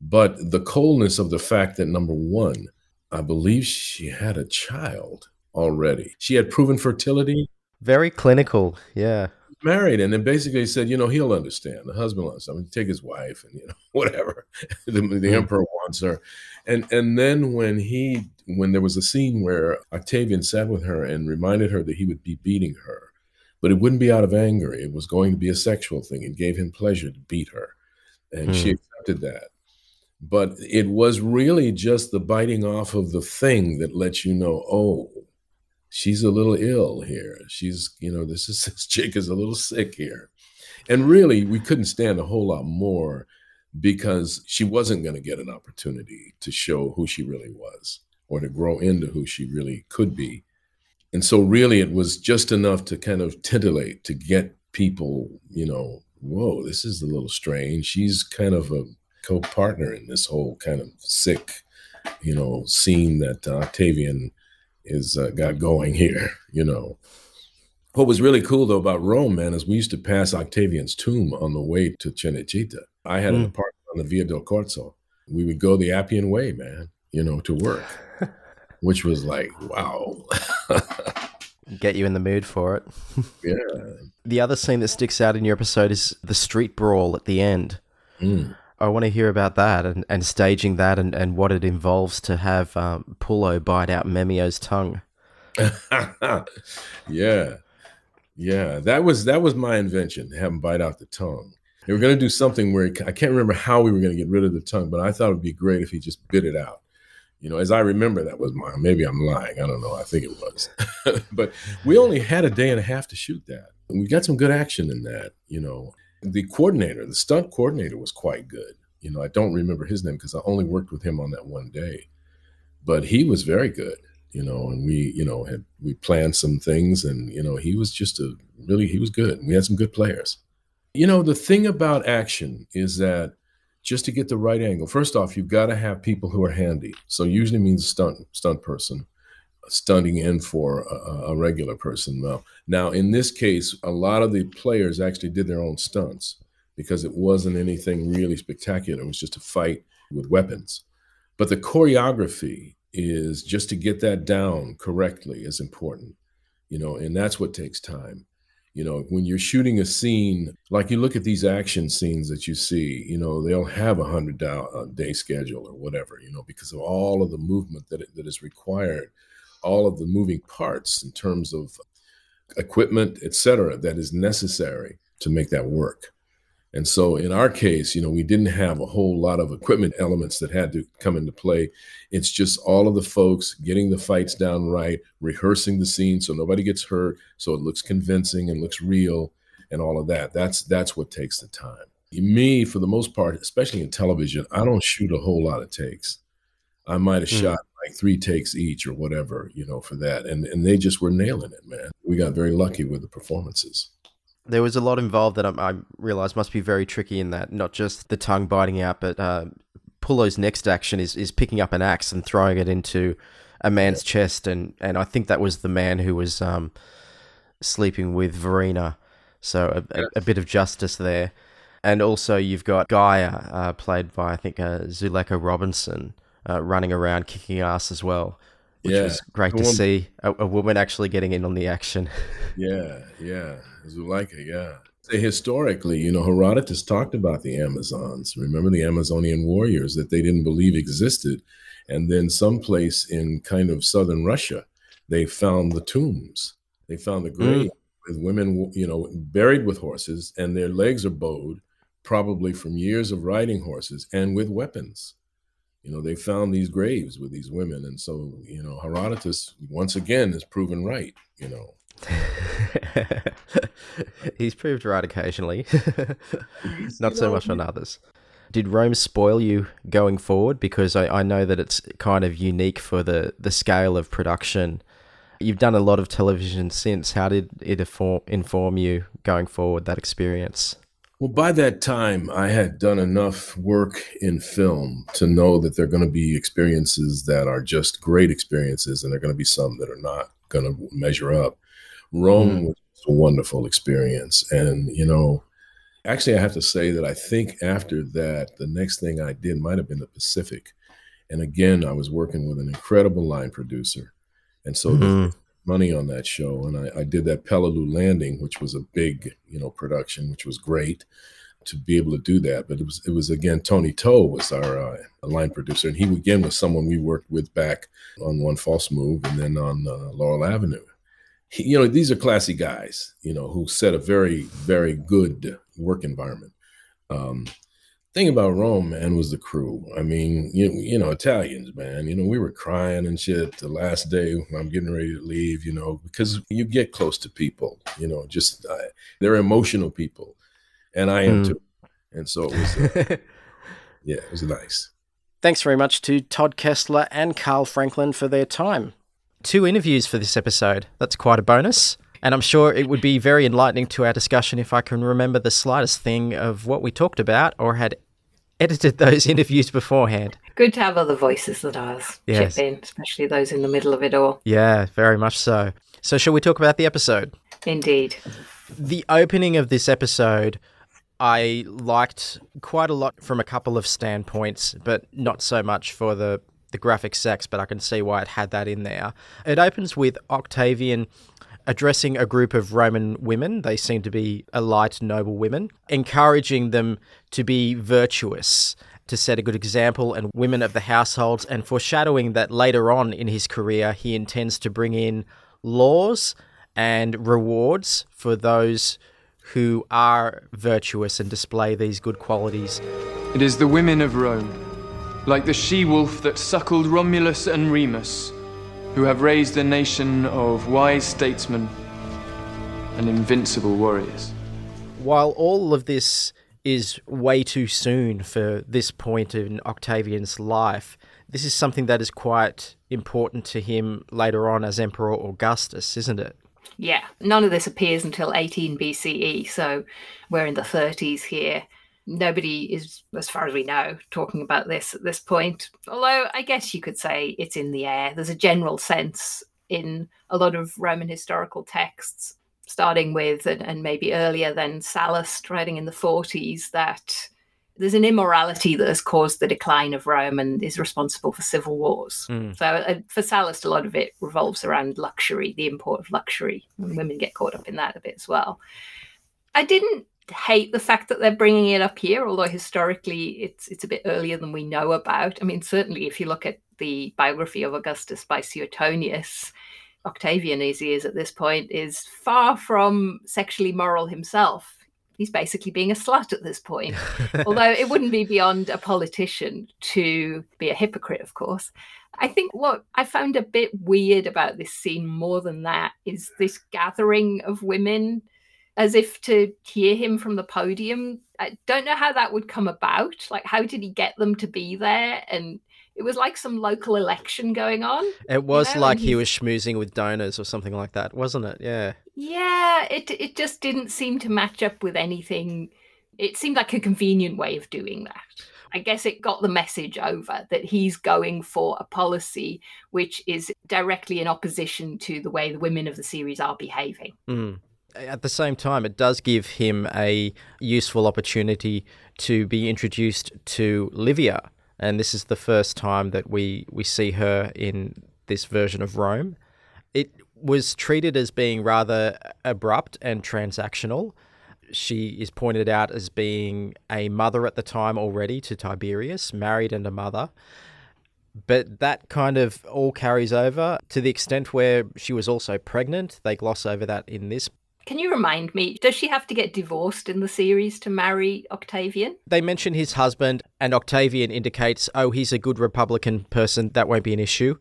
But the coldness of the fact that number one, I believe she had a child already. She had proven fertility. Very clinical, yeah. Married, and then basically said, you know, he'll understand. The husband wants. I mean, take his wife, and you know, whatever. the, the mm. emperor wants her, and and then when he when there was a scene where Octavian sat with her and reminded her that he would be beating her, but it wouldn't be out of anger. It was going to be a sexual thing. It gave him pleasure to beat her, and she hmm. accepted that. But it was really just the biting off of the thing that lets you know, oh, she's a little ill here. She's, you know, this is this chick is a little sick here. And really, we couldn't stand a whole lot more because she wasn't going to get an opportunity to show who she really was or to grow into who she really could be. And so, really, it was just enough to kind of titillate to get people, you know, whoa, this is a little strange. She's kind of a co partner in this whole kind of sick, you know, scene that uh, Octavian is uh, got going here, you know. What was really cool though about Rome, man, is we used to pass Octavian's tomb on the way to Cinecittà. I had mm. an hmm. apartment on the Via del Corso. We would go the Appian Way, man, you know, to work, which was like, wow. Get you in the mood for it. yeah. The other scene that sticks out in your episode is the street brawl at the end. Mm. I want to hear about that and, and staging that and, and what it involves to have um, Pullo bite out Memmio's tongue. yeah. Yeah, that was that was my invention, have him bite out the tongue. They were going to do something where I can't remember how we were going to get rid of the tongue, but I thought it would be great if he just bit it out. You know, as I remember, that was mine. Maybe I'm lying. I don't know. I think it was. but we only had a day and a half to shoot that. We got some good action in that. You know, the coordinator, the stunt coordinator, was quite good. You know, I don't remember his name because I only worked with him on that one day, but he was very good. You know, and we, you know, had we planned some things, and you know, he was just a really he was good. We had some good players. You know, the thing about action is that just to get the right angle, first off, you've got to have people who are handy. So usually means stunt stunt person, stunting in for a, a regular person. Now, now in this case, a lot of the players actually did their own stunts because it wasn't anything really spectacular. It was just a fight with weapons. But the choreography is just to get that down correctly is important, you know, and that's what takes time you know when you're shooting a scene like you look at these action scenes that you see you know they'll have a hundred uh, day schedule or whatever you know because of all of the movement that, that is required all of the moving parts in terms of equipment etc that is necessary to make that work and so in our case, you know, we didn't have a whole lot of equipment elements that had to come into play. It's just all of the folks getting the fights down right, rehearsing the scene so nobody gets hurt, so it looks convincing and looks real and all of that. That's that's what takes the time. Me, for the most part, especially in television, I don't shoot a whole lot of takes. I might have mm. shot like three takes each or whatever, you know, for that. And and they just were nailing it, man. We got very lucky with the performances there was a lot involved that I, I realized must be very tricky in that not just the tongue biting out, but uh, Pullo's next action is, is picking up an axe and throwing it into a man's yeah. chest, and, and I think that was the man who was um, sleeping with Vorena. So a, a, a, bit of justice there. And also, you've got Gaia, uh, played by, I think, uh, Zuleikha Robinson, uh, running around kicking ass as well, which Yeah. was great to Woman- see a, a woman actually getting in on the action. Yeah, yeah, Zuleikha, yeah. Say Historically, you know, Herodotus talked about the Amazons. Remember the Amazonian warriors that they didn't believe existed, and then someplace in kind of southern Russia, they found the tombs. They found the hmm. grave with women, you know, buried with horses, and their legs are bowed, probably from years of riding horses, and with weapons. You know, they found these graves with these women, and so you know, Herodotus once again is proven right. You know. He's proved right occasionally, not so much on others. Did Rome spoil you going forward? Because I, I know that it's kind of unique for the, the scale of production. You've done a lot of television since. How did it inform, inform you going forward, that experience? Well, by that time, I had done enough work in film to know that there are going to be experiences that are just great experiences, and there are going to be some that are not going to measure up. Rome Mm. was a wonderful experience. And, you know, actually, I have to say that I think after that, the next thing I did might have been the Pacific. And again, I was working with an incredible line producer. And so Mhm. money on that show. And I, I did that Peleliu Landing, which was a big, you know, production, which was great to be able to do that. But it was, it was again, Tony To was our uh, line producer. And he, again, was someone we worked with back on One False Move and then on uh, Laurel Avenue. You know, these are classy guys, you know, who set a very, very good work environment. Um, thing about Rome, man, was the crew. I mean, you, you know, Italians, man, you know, we were crying and shit the last day when I'm getting ready to leave, you know, because you get close to people, you know, just uh, they're emotional people. And I am Mm. too. And so it was, uh, yeah, it was nice. Thanks very much to Todd Kessler and Carl Franklin for their time. Two interviews for this episode. That's quite a bonus. And I'm sure it would be very enlightening to our discussion if I can remember the slightest thing of what we talked about or had edited those interviews beforehand. Good to have other voices that ours Yes. chip in, especially those in the middle of it all. Yeah, very much so. So, shall we talk about the episode? Indeed. The opening of this episode, I liked quite a lot from a couple of standpoints, but not so much for the, the graphic sex, but I can see why it had that in there. It opens with Octavian addressing a group of Roman women. They seem to be elite noble women, encouraging them to be virtuous, to set a good example, and women of the households, and foreshadowing that later on in his career he intends to bring in laws and rewards for those who are virtuous and display these good qualities. It is the women of Rome, like the she wolf that suckled Romulus and Remus, who have raised a nation of wise statesmen and invincible warriors. While all of this is way too soon for this point in Octavian's life, this is something that is quite important to him later on as Emperor Augustus, isn't it? Yeah, none of this appears until 18 BCE, so we're in the 30s here. Nobody is, as far as we know, talking about this at this point. Although I guess you could say it's in the air. There's a general sense in a lot of Roman historical texts, starting with and, and maybe earlier than Sallust writing in the 40s, that there's an immorality that has caused the decline of Rome and is responsible for civil wars. Mm. So uh, for Sallust, a lot of it revolves around luxury, the import of luxury, and women get caught up in that a bit as well. I didn't hate the fact that they're bringing it up here, although historically it's it's a bit earlier than we know about. I mean, certainly if you look at the biography of Augustus by Suetonius, Octavian, as he is at this point, is far from sexually moral himself. He's basically being a slut at this point. Although it wouldn't be beyond a politician to be a hypocrite, of course. I think what I found a bit weird about this scene more than that is this gathering of women as if to hear him from the podium. I don't know how that would come about. Like, how did he get them to be there? And it was like some local election going on. It was know, like and he was schmoozing with donors or something like that, wasn't it? Yeah. Yeah, it it just didn't seem to match up with anything. It seemed like a convenient way of doing that. I guess it got the message over that he's going for a policy which is directly in opposition to the way the women of the series are behaving. Mm. At the same time, it does give him a useful opportunity to be introduced to Livia. And this is the first time that we, we see her in this version of Rome. It was treated as being rather abrupt and transactional. She is pointed out as being a mother at the time already to Tiberius, married and a mother. But that kind of all carries over to the extent where she was also pregnant. They gloss over that in this can you remind me, does she have to get divorced in the series to marry Octavian? They mention his husband, and Octavian indicates, oh, he's a good Republican person. That won't be an issue.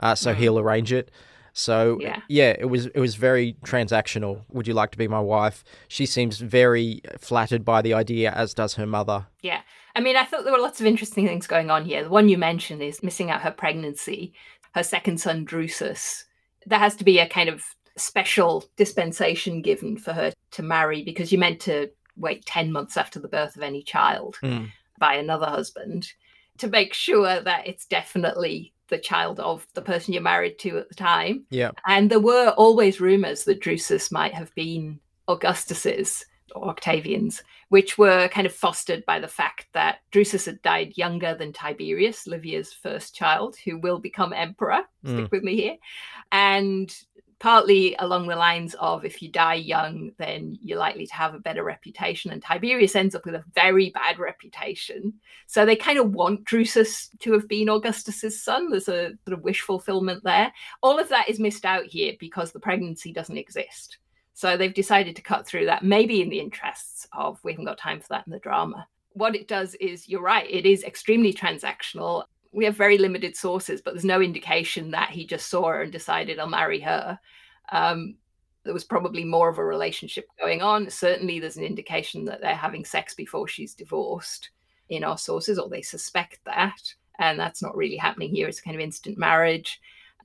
Uh, so mm. he'll arrange it. So yeah. yeah, it was it was very transactional. Would you like to be my wife? She seems very flattered by the idea, as does her mother. Yeah, I mean, I thought there were lots of interesting things going on here. The one you mentioned is missing out her pregnancy. Her second son, Drusus. There has to be a kind of special dispensation given for her to marry because you're meant to wait 10 months after the birth of any child mm. by another husband to make sure that it's definitely the child of the person you're married to at the time. Yeah. And there were always rumors that Drusus might have been Augustus's or Octavian's, which were kind of fostered by the fact that Drusus had died younger than Tiberius, Livia's first child, who will become emperor. Stick mm. with me here. And partly along the lines of if you die young, then you're likely to have a better reputation. And Tiberius ends up with a very bad reputation. So they kind of want Drusus to have been Augustus's son. There's a sort of wish fulfillment there. All of that is missed out here because the pregnancy doesn't exist. So they've decided to cut through that, maybe in the interests of we haven't got time for that in the drama. What it does is, you're right, it is extremely transactional we have very limited sources, but there's no indication that he just saw her and decided I'll marry her. Um, there was probably more of a relationship going on. Certainly, there's an indication that they're having sex before she's divorced in our sources, or they suspect that. And that's not really happening here. It's kind of instant marriage.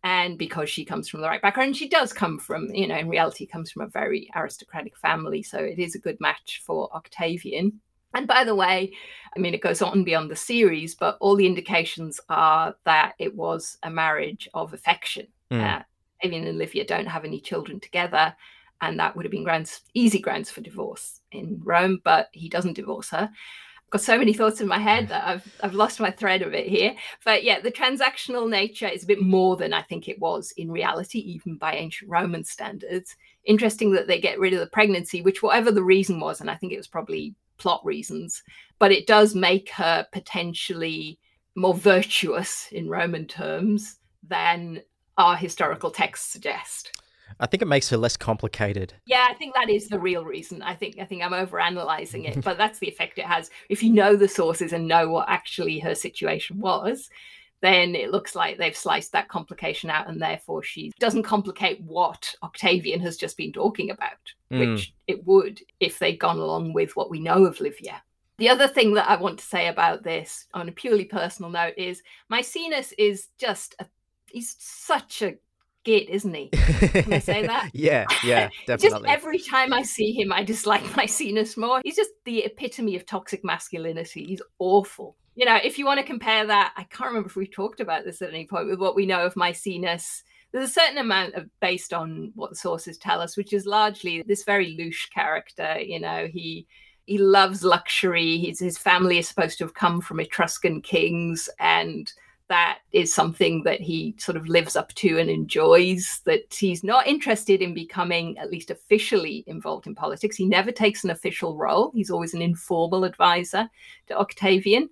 And because she comes from the right background, she does come from, you know, in reality, comes from a very aristocratic family. So it is a good match for Octavian. And by the way, I mean, it goes on beyond the series, but all the indications are that it was a marriage of affection. Mm. Uh, Avian and Livia don't have any children together, and that would have been grounds, easy grounds for divorce in Rome, but he doesn't divorce her. I've got so many thoughts in my head that I've, I've lost my thread of it here. But yeah, the transactional nature is a bit more than I think it was in reality, even by ancient Roman standards. Interesting that they get rid of the pregnancy, which, whatever the reason was, and I think it was probably plot reasons, but it does make her potentially more virtuous in Roman terms than our historical texts suggest. I think it makes her less complicated. Yeah, I think that is the real reason. I think I think I'm overanalyzing it, but that's the effect it has. If you know the sources and know what actually her situation was, then it looks like they've sliced that complication out and therefore she doesn't complicate what Octavian has just been talking about, mm. which it would if they'd gone along with what we know of Livia. The other thing that I want to say about this on a purely personal note is Maecenas is just a he's such a git, isn't he? Can I say that? yeah, yeah, definitely. just every time I see him, I dislike Maecenas more. He's just the epitome of toxic masculinity. He's awful you know, if you want to compare that, I can't remember if we talked about this at any point with what we know of Maecenas. There's a certain amount of based on what the sources tell us, which is largely this very louche character. You know, he he loves luxury. His his family is supposed to have come from Etruscan kings, and that is something that he sort of lives up to and enjoys. That he's not interested in becoming at least officially involved in politics. He never takes an official role. He's always an informal advisor to Octavian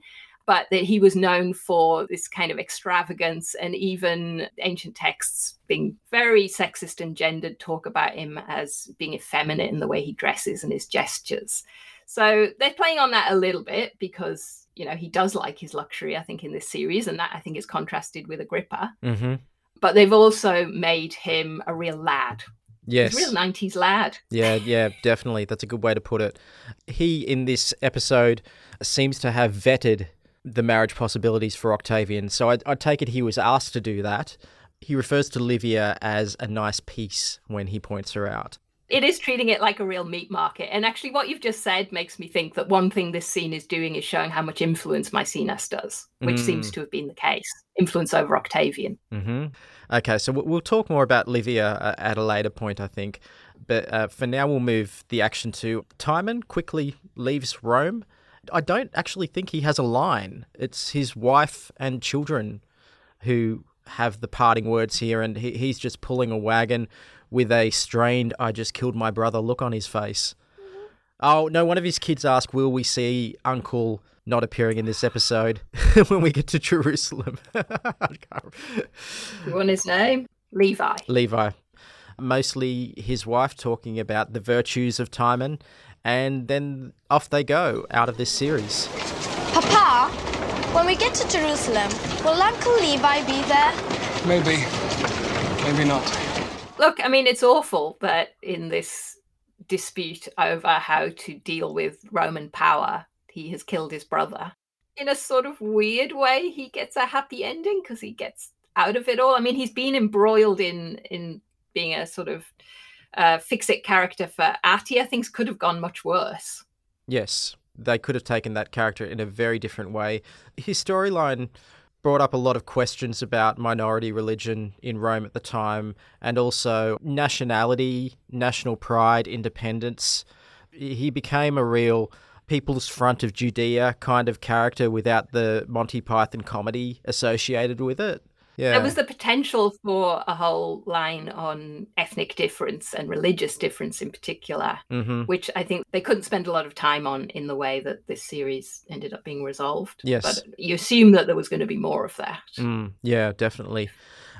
but that he was known for this kind of extravagance and even ancient texts being very sexist and gendered talk about him as being effeminate in the way he dresses and his gestures. So they're playing on that a little bit because, you know, he does like his luxury, I think, in this series. And that I think is contrasted with Agrippa. Mm-hmm. But they've also made him a real lad. Yes. real 90s lad. Yeah, yeah, definitely. That's a good way to put it. He, in this episode, seems to have vetted the marriage possibilities for Octavian. So I, I take it he was asked to do that. He refers to Livia as a nice piece when he points her out. It is treating it like a real meat market. And actually, what you've just said makes me think that one thing this scene is doing is showing how much influence Maecenas does, which mm. seems to have been the case influence over Octavian. Mm-hmm. Okay, so we'll talk more about Livia uh, at a later point, I think. But uh, for now, we'll move the action to Timon quickly leaves Rome. I don't actually think he has a line. It's his wife and children who have the parting words here, and he, he's just pulling a wagon with a strained, I just killed my brother look on his face. Oh, no, one of his kids asked, Will we see Uncle not appearing in this episode when we get to Jerusalem? you want his name? Levi. Levi. Mostly his wife talking about the virtues of Timon, and then off they go out of this series. Papa, when we get to Jerusalem, will Uncle Levi be there? Maybe. Maybe not. Look, I mean, it's awful that in this dispute over how to deal with Roman power, he has killed his brother. In a sort of weird way, he gets a happy ending because he gets out of it all. I mean, he's been embroiled in in being a sort of uh, fix it character for Atia. Things could have gone much worse. Yes, they could have taken that character in a very different way. His storyline brought up a lot of questions about minority religion in Rome at the time and also nationality, national pride, independence. He became a real People's Front of Judea kind of character without the Monty Python comedy associated with it. Yeah. There was the potential for a whole line on ethnic difference and religious difference in particular, mm-hmm. which I think they couldn't spend a lot of time on in the way that this series ended up being resolved. Yes. But you assume that there was going to be more of that. Mm, yeah, definitely.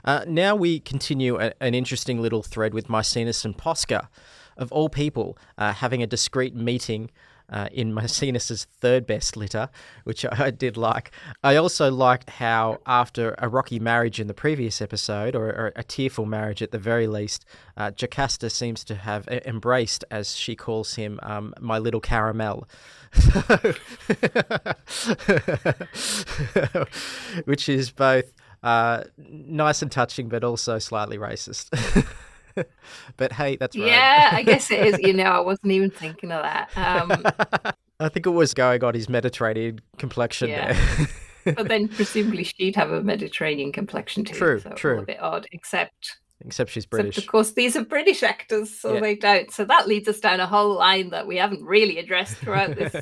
Uh, now we continue a, an interesting little thread with Maecenas and Posca, of all people, uh, having a discreet meeting uh, in Maecenas's third best litter, which I did like. I also liked how after a rocky marriage in the previous episode, or, or a tearful marriage at the very least, uh, Jocasta seems to have embraced, as she calls him, um, my little caramel. which is both uh, nice and touching, but also slightly racist. but hey, that's right. Yeah, I guess it is. You know, I wasn't even thinking of that. Um, I think it was going on his Mediterranean complexion yeah. there. but then presumably she'd have a Mediterranean complexion too. True, so true. A bit odd, except except she's British. Except of course, these are British actors, so yeah. they don't. So that leads us down a whole line that we haven't really addressed throughout this.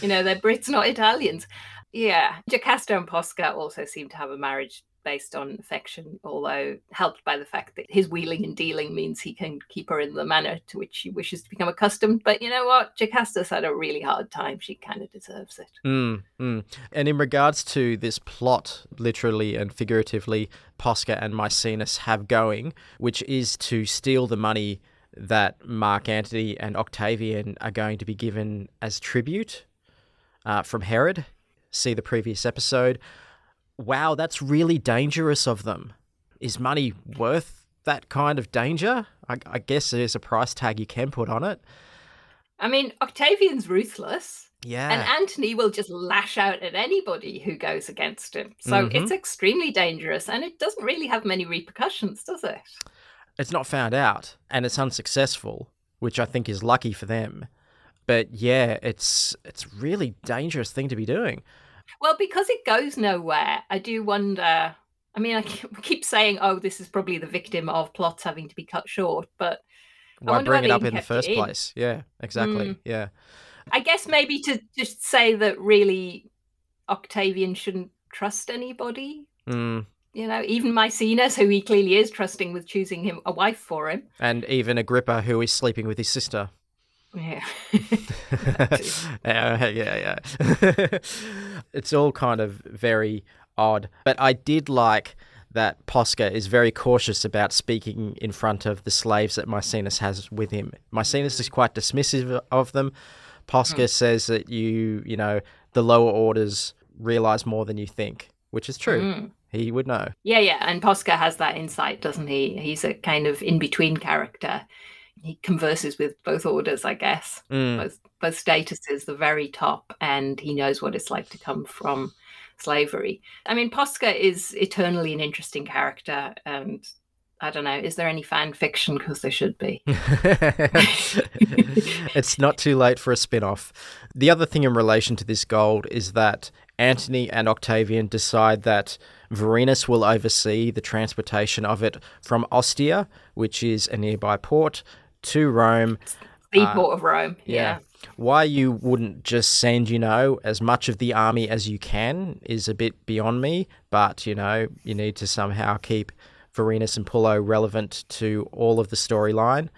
you know, they're Brits, not Italians. Yeah, Jocasta and Posca also seem to have a marriage based on affection, although helped by the fact that his wheeling and dealing means he can keep her in the manner to which she wishes to become accustomed. But you know what? Jocasta's had a really hard time. She kind of deserves it. Mm, mm. And in regards to this plot, literally and figuratively, Posca and Maecenas have going, which is to steal the money that Mark Antony and Octavian are going to be given as tribute uh, from Herod. See the previous episode wow, that's really dangerous of them. Is money worth that kind of danger? I, I guess there's a price tag you can put on it. I mean, Octavian's ruthless. Yeah. And Antony will just lash out at anybody who goes against him. So mm-hmm. it's extremely dangerous and it doesn't really have many repercussions, does it? It's not found out and it's unsuccessful, which I think is lucky for them. But yeah, it's it's really dangerous thing to be doing. Well, because it goes nowhere, I do wonder. I mean, I keep saying, "Oh, this is probably the victim of plots having to be cut short," but why bring it up in the first in. place? Yeah, exactly. Mm. Yeah, I guess maybe to just say that really, Octavian shouldn't trust anybody. Mm. You know, even Maecenas, who he clearly is trusting with choosing him a wife for him, and even Agrippa, who is sleeping with his sister. Yeah. yeah, yeah, yeah. it's all kind of very odd. But I did like that Posca is very cautious about speaking in front of the slaves that Maecenas has with him. Maecenas is quite dismissive of them. Posca mm. says that you, you know, the lower orders realize more than you think, which is true. Mm. He would know. Yeah, yeah. And Posca has that insight, doesn't he? He's a kind of in between character he converses with both orders, I guess, mm. both both statuses, the very top, and he knows what it's like to come from slavery. I mean, Posca is eternally an interesting character, and I don't know, is there any fan fiction? Because there should be. it's not too late for a spin off. The other thing in relation to this gold is that Antony and Octavian decide that Vorenus will oversee the transportation of it from Ostia, which is a nearby port, to Rome. The uh, port of Rome. Yeah. yeah. Why you wouldn't just send, you know, as much of the army as you can is a bit beyond me. But, you know, you need to somehow keep Vorenus and Pullo relevant to all of the storyline.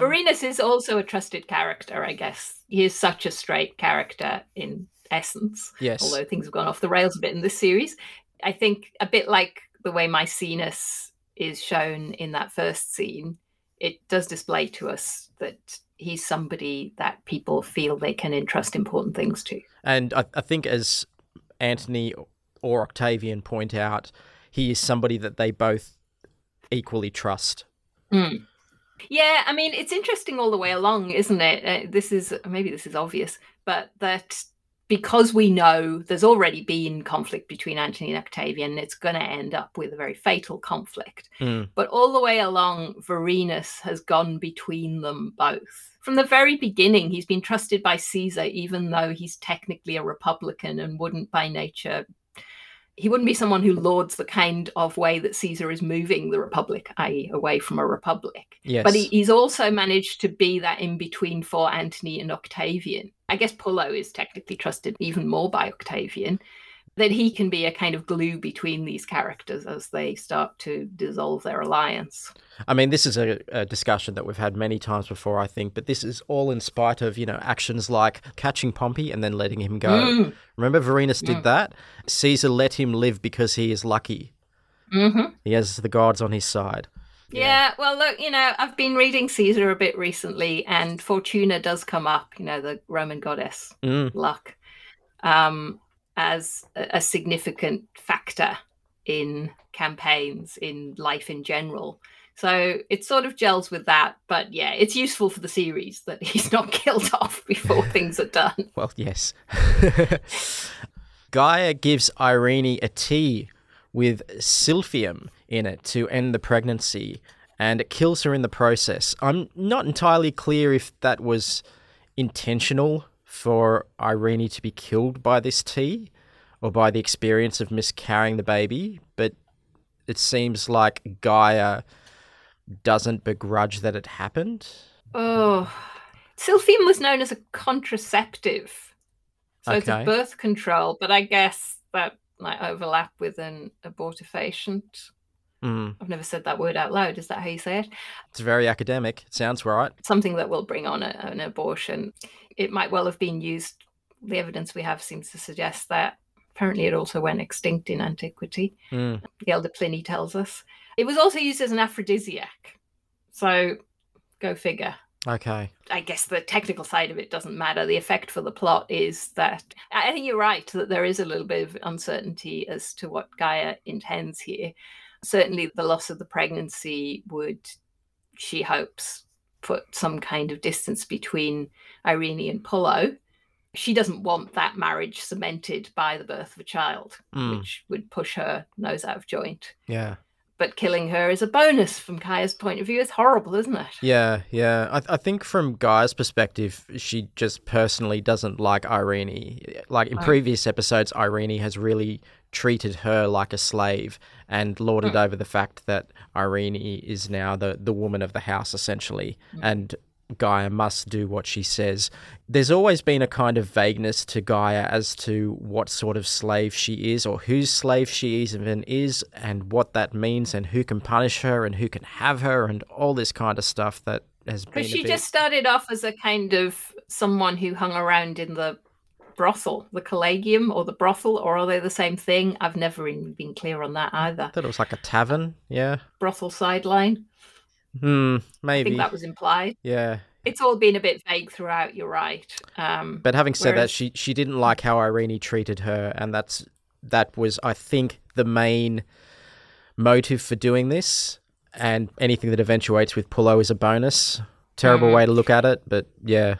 Vorenus is also a trusted character, I guess. He is such a straight character in essence. Yes. Although things have gone off the rails a bit in this series. I think a bit like the way Maecenas is shown in that first scene, it does display to us that he's somebody that people feel they can entrust important things to. And I, I think, as Antony or Octavian point out, he is somebody that they both equally trust. Mm. Yeah, I mean, it's interesting all the way along, isn't it? Uh, this is maybe this is obvious, but that because we know there's already been conflict between Antony and Octavian, it's going to end up with a very fatal conflict. Mm. But all the way along, Vorenus has gone between them both. From the very beginning, he's been trusted by Caesar, even though he's technically a Republican and wouldn't by nature he wouldn't be someone who lauds the kind of way that Caesar is moving the Republic, i.e., away from a republic. Yes. But he, he's also managed to be that in between for Antony and Octavian. I guess Pullo is technically trusted even more by Octavian, that he can be a kind of glue between these characters as they start to dissolve their alliance. I mean, this is a, a, discussion that we've had many times before, I think, but this is all in spite of, you know, actions like catching Pompey and then letting him go. Mm. Remember, Vorenus did mm. that? Caesar let him live because he is lucky. Mm-hmm. He has the gods on his side. Yeah. yeah, well, look, you know, I've been reading Caesar a bit recently, and Fortuna does come up, you know, the Roman goddess, mm. luck. Um, as a, significant factor in campaigns, in life in general. So it sort of gels with that. But yeah, it's useful for the series that he's not killed off before things are done. Well, yes. Gaia gives Irene a tea with silphium in it to end the pregnancy, and it kills her in the process. I'm not entirely clear if that was intentional for Irene to be killed by this tea or by the experience of miscarrying the baby, but it seems like Gaia doesn't begrudge that it happened. Oh, silphium was known as a contraceptive, so okay. it's a birth control, but I guess that might overlap with an abortifacient. Mm. I've never said that word out loud. Is that how you say it? It's very academic. It sounds right. Something that will bring on a, an abortion. It might well have been used. The evidence we have seems to suggest that. Apparently, it also went extinct in antiquity. Mm. The elder Pliny tells us. It was also used as an aphrodisiac. So, go figure. Okay. I guess the technical side of it doesn't matter. The effect for the plot is that I think you're right that there is a little bit of uncertainty as to what Gaia intends here certainly the loss of the pregnancy would, she hopes, put some kind of distance between Irene and Pullo. She doesn't want that marriage cemented by the birth of a child, mm. which would push her nose out of joint. Yeah. But killing her is a bonus from Gaia's point of view. It's horrible, isn't it? Yeah, yeah. I, I think from Gaia's perspective, she just personally doesn't like Irene. Like in oh. previous episodes, Irene has really treated her like a slave and lorded mm. over the fact that Irene is now the, the woman of the house, essentially. Mm. And Gaia must do what she says. There's always been a kind of vagueness to Gaia as to what sort of slave she is, or whose slave she even is, and what that means, and who can punish her, and who can have her, and all this kind of stuff that has been. Because she bit... just started off as a kind of someone who hung around in the brothel, the collegium or the brothel, or are they the same thing? I've never even been clear on that either. I thought it was like a tavern, yeah. Brothel sideline. Hmm, maybe. I think that was implied. Yeah. It's all been a bit vague throughout, you're right. Um, but having said whereas... that, she she didn't like how Irene treated her, and that's that was, I think, the main motive for doing this. And anything that eventuates with Pullo is a bonus. Terrible mm. way to look at it, but yeah.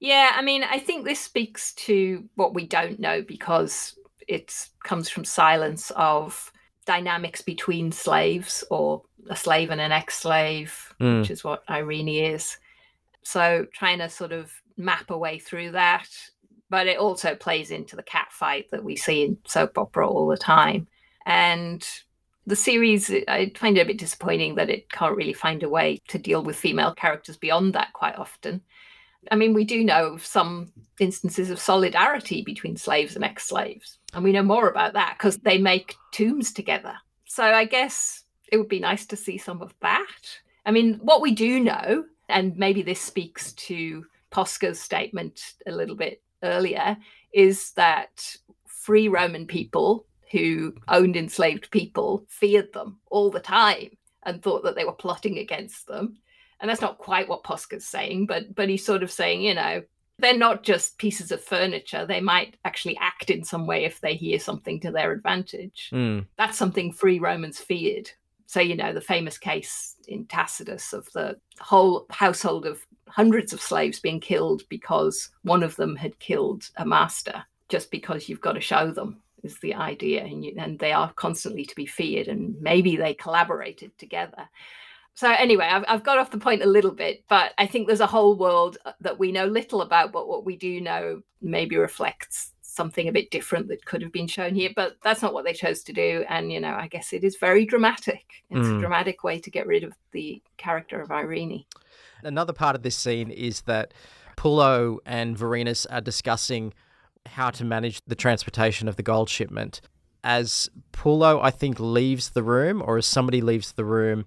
Yeah, I mean, I think this speaks to what we don't know because it comes from silence of dynamics between slaves or a slave and an ex-slave, mm. which is what Irene is. So trying to sort of map a way through that, but it also plays into the cat fight that we see in soap opera all the time. And the series, I find it a bit disappointing that it can't really find a way to deal with female characters beyond that quite often. I mean, we do know of some instances of solidarity between slaves and ex slaves. And we know more about that because they make tombs together. So I guess it would be nice to see some of that. I mean, what we do know, and maybe this speaks to Posca's statement a little bit earlier, is that free Roman people who owned enslaved people feared them all the time and thought that they were plotting against them and that's not quite what Posca's saying, but but he's sort of saying, you know, they're not just pieces of furniture. They might actually act in some way if they hear something to their advantage. Mm. That's something free Romans feared. So, you know, the famous case in Tacitus of the whole household of hundreds of slaves being killed because one of them had killed a master, just because you've got to show them is the idea. And, you, and they are constantly to be feared. And maybe they collaborated together. So anyway, I've, I've got off the point a little bit, but I think there's a whole world uh, that we know little about, but what we do know maybe reflects something a bit different that could have been shown here. But that's not what they chose to do, and you know, I guess it is very dramatic. It's mm. a dramatic way to get rid of the character of Irene. Another part of this scene is that Pullo and Vorenus are discussing how to manage the transportation of the gold shipment. As Pullo, I think, leaves the room, or as somebody leaves the room,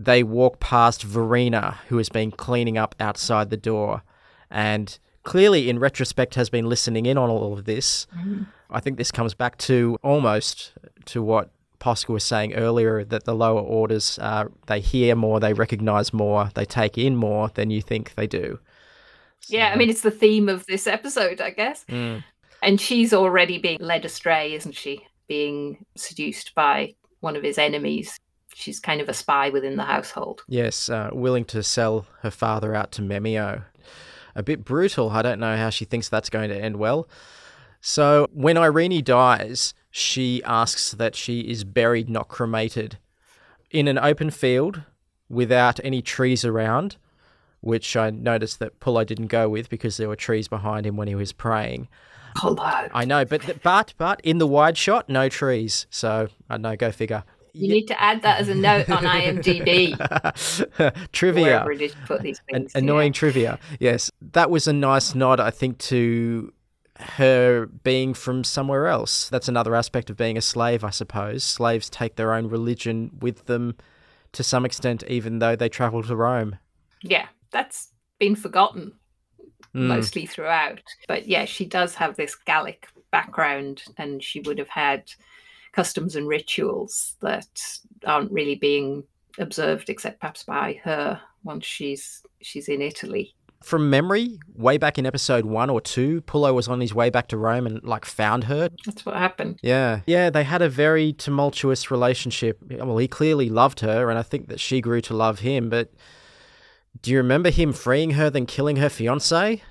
they walk past Vorena, who has been cleaning up outside the door, and clearly, in retrospect, has been listening in on all of this. Mm-hmm. I think this comes back to almost to what Posca was saying earlier that the lower orders uh, they hear more, they recognize more, they take in more than you think they do. So. Yeah, I mean it's the theme of this episode, I guess. Mm. And she's already being led astray, isn't she? Being seduced by one of his enemies she's kind of a spy within the household. Yes, uh, willing to sell her father out to Memmio. A bit brutal. I don't know how she thinks that's going to end well. So when Irene dies, she asks that she is buried, not cremated, in an open field without any trees around, which I noticed that Pullo didn't go with because there were trees behind him when he was praying. Pullo. I know, but but but in the wide shot, no trees. So I know, go figure. You need to add that as a note on IMDb. trivia. An- annoying trivia. Yes. That was a nice nod, I think, to her being from somewhere else. That's another aspect of being a slave, I suppose. Slaves take their own religion with them to some extent, even though they travel to Rome. Yeah, that's been forgotten mm. mostly throughout. But yeah, she does have this Gallic background, and she would have had customs and rituals that aren't really being observed except perhaps by her once she's she's in Italy. From memory, way back in episode one or two, Pullo was on his way back to Rome and like found her. That's what happened. Yeah. Yeah, they had a very tumultuous relationship. Well, he clearly loved her, and I think that she grew to love him, but do you remember him freeing her, then killing her fiance?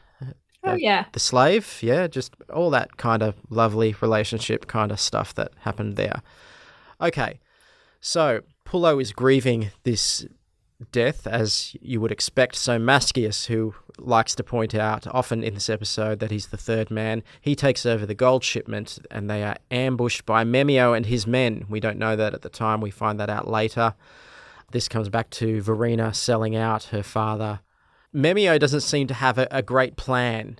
Oh yeah. The slave, yeah, just all that kind of lovely relationship kind of stuff that happened there. Okay. So, Pullo is grieving this death as you would expect. So Mascius, who likes to point out often in this episode that he's the third man, he takes over the gold shipment and they are ambushed by Memmio and his men. We don't know that at the time, we find that out later. This comes back to Vorena selling out her father Memmio doesn't seem to have a, a great plan.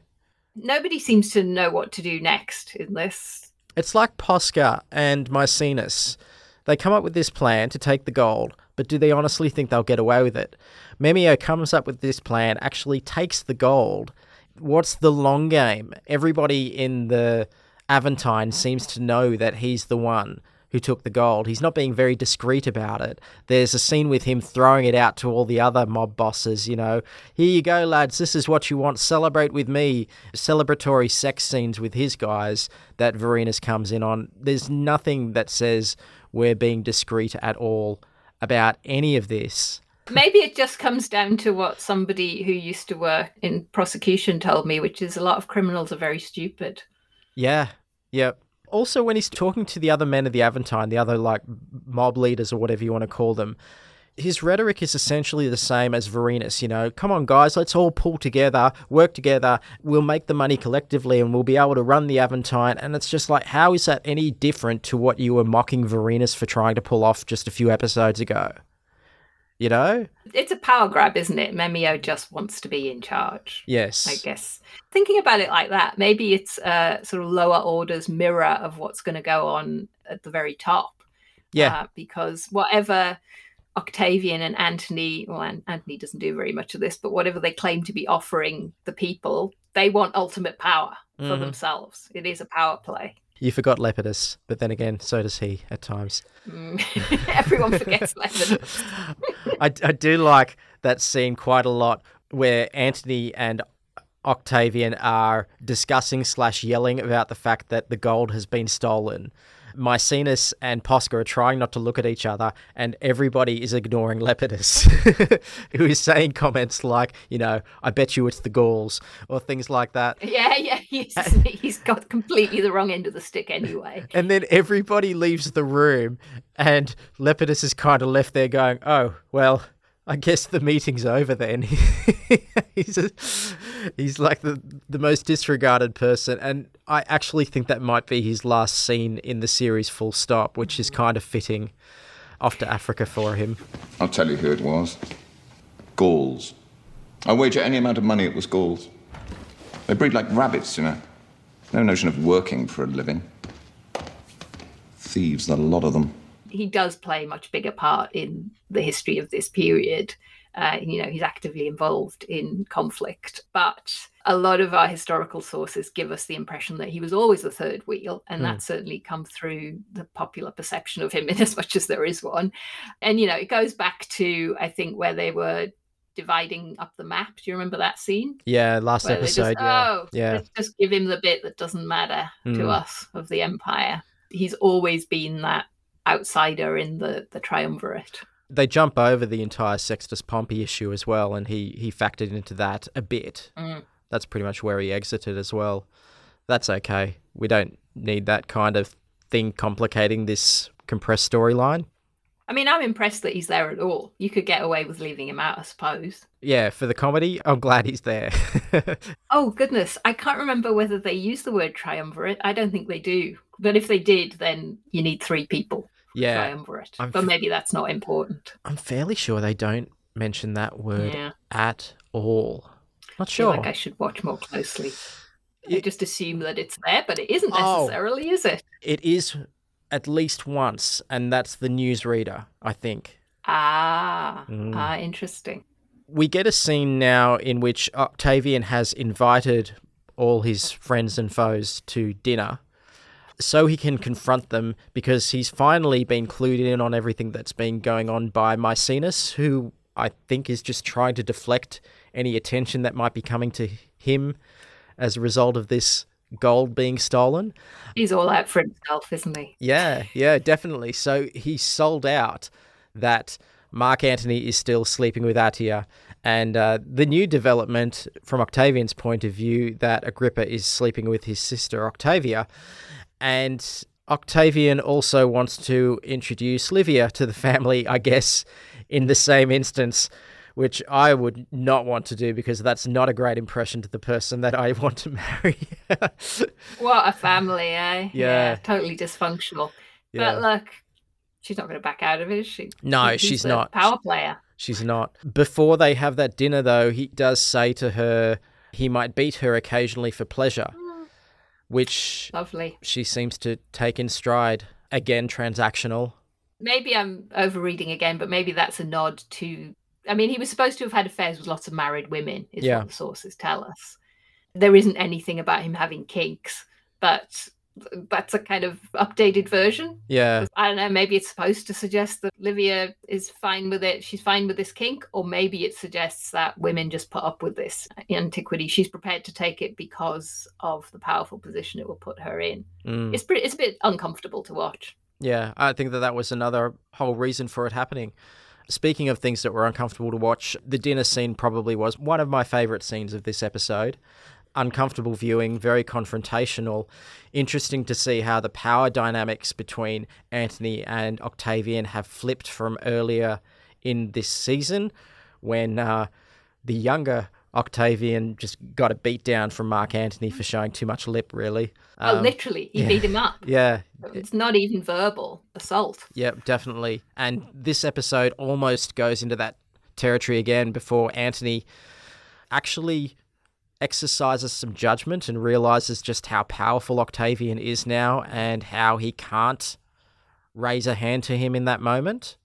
Nobody seems to know what to do next in this. It's like Posca and Maecenas. They come up with this plan to take the gold, but do they honestly think they'll get away with it? Memmio comes up with this plan, actually takes the gold. What's the long game? Everybody in the Aventine seems to know that he's the one who took the gold. He's not being very discreet about it. There's a scene with him throwing it out to all the other mob bosses, you know, here you go, lads, this is what you want, celebrate with me. Celebratory sex scenes with his guys that Vorenus comes in on. There's nothing that says we're being discreet at all about any of this. Maybe it just comes down to what somebody who used to work in prosecution told me, which is a lot of criminals are very stupid. Yeah. Yep also when he's talking to the other men of the Aventine, the other like mob leaders or whatever you want to call them, his rhetoric is essentially the same as Vorenus. you know, come on guys, let's all pull together, work together, we'll make the money collectively and we'll be able to run the Aventine. And it's just like, how is that any different to what you were mocking Vorenus for trying to pull off just a few episodes ago? You know? It's a power grab, isn't it? Memmio just wants to be in charge. Yes. I guess. Thinking about it like that, maybe it's a sort of lower orders mirror of what's going to go on at the very top. Yeah. Uh, because whatever Octavian and Antony, well, Antony doesn't do very much of this, but whatever they claim to be offering the people, they want ultimate power for Mhm. themselves. It is a power play. You forgot Lepidus, but then again, so does he at times. Mm. Everyone forgets Lepidus. I, I do like that scene quite a lot where Antony and Octavian are discussing slash yelling about the fact that the gold has been stolen. Maecenas and Posca are trying not to look at each other, and everybody is ignoring Lepidus, who is saying comments like, you know, I bet you it's the Gauls, or things like that. Yeah, yeah, he's, he's got completely the wrong end of the stick anyway. And then everybody leaves the room, and Lepidus is kind of left there going, "Oh, well, I guess the meeting's over then." he's a, he's like the the most disregarded person, and I actually think that might be his last scene in the series. Full stop, which is kind of fitting. Off to Africa for him. I'll tell you who it was. Gauls. I wager any amount of money it was Gauls. They breed like rabbits, you know. No notion of working for a living. Thieves, not a lot of them. He does play a much bigger part in the history of this period. Uh, you know, he's actively involved in conflict, but a lot of our historical sources give us the impression that he was always the third wheel, and Hmm. that certainly come through the popular perception of him in as much as there is one. And you know, it goes back to I think where they were dividing up the map. Do you remember that scene? Yeah, last Where they just, episode. yeah, oh, yeah. let's just give him the bit that doesn't matter Hmm. to us of the empire. He's always been that outsider in the the triumvirate. They jump over the entire Sextus Pompey issue as well, and he he factored into that a bit. Mm. That's pretty much where he exited as well. That's okay. We don't need that kind of thing complicating this compressed storyline. I mean, I'm impressed that he's there at all. You could get away with leaving him out, I suppose. Yeah, for the comedy, I'm glad he's there. Oh goodness, I can't remember whether they use the word triumvirate. I don't think they do. But if they did, then you need three people. Yeah, triumvirate. I'm but maybe that's not important. I'm fairly sure they don't mention that word Yeah. at all. Not sure. I feel like I should watch more closely. I just assume that it's there, but it isn't Oh. necessarily, is it? It is at least once, and that's the newsreader, I think. Ah, Mm. ah, interesting. we get a scene now in which Octavian has invited all his friends and foes to dinner so he can confront them because he's finally been clued in on everything that's been going on by Maecenas, who I think is just trying to deflect any attention that might be coming to him as a result of this gold being stolen. He's all out for himself, isn't he? Yeah, yeah, definitely. So he sold out that Mark Antony is still sleeping with Atia. And uh, the new development from Octavian's point of view that Agrippa is sleeping with his sister Octavia. And Octavian also wants to introduce Livia to the family, I guess, in the same instance, which I would not want to do because that's not a great impression to the person that I want to marry. What a family, eh? Yeah. totally dysfunctional. Yeah. But look, she's not going to back out of it, is she? No, He's she's not. Power player. She's not. Before they have that dinner, though, he does say to her he might beat her occasionally for pleasure, which Lovely. she seems to take in stride. Again, transactional. Maybe I'm overreading again, but maybe that's a nod to. I mean, he was supposed to have had affairs with lots of married women, is Yeah. what the sources tell us. There isn't anything about him having kinks, but that's a kind of updated version. Yeah. I don't know, maybe it's supposed to suggest that Livia is fine with it. She's fine with this kink, or maybe it suggests that women just put up with this antiquity. She's prepared to take it because of the powerful position it will put her in. Mm. It's pretty. It's a bit uncomfortable to watch. Yeah, I think that that was another whole reason for it happening. Speaking of things that were uncomfortable to watch, the dinner scene probably was one of my favourite scenes of this episode. Uncomfortable viewing, very confrontational. Interesting to see how the power dynamics between Antony and Octavian have flipped from earlier in this season when uh, the younger Octavian just got a beat down from Mark Antony for showing too much lip, really. Um, oh, literally. He yeah. beat him up. Yeah. It's not even verbal assault. Yep, definitely. And this episode almost goes into that territory again before Antony actually exercises some judgment and realizes just how powerful Octavian is now and how he can't raise a hand to him in that moment.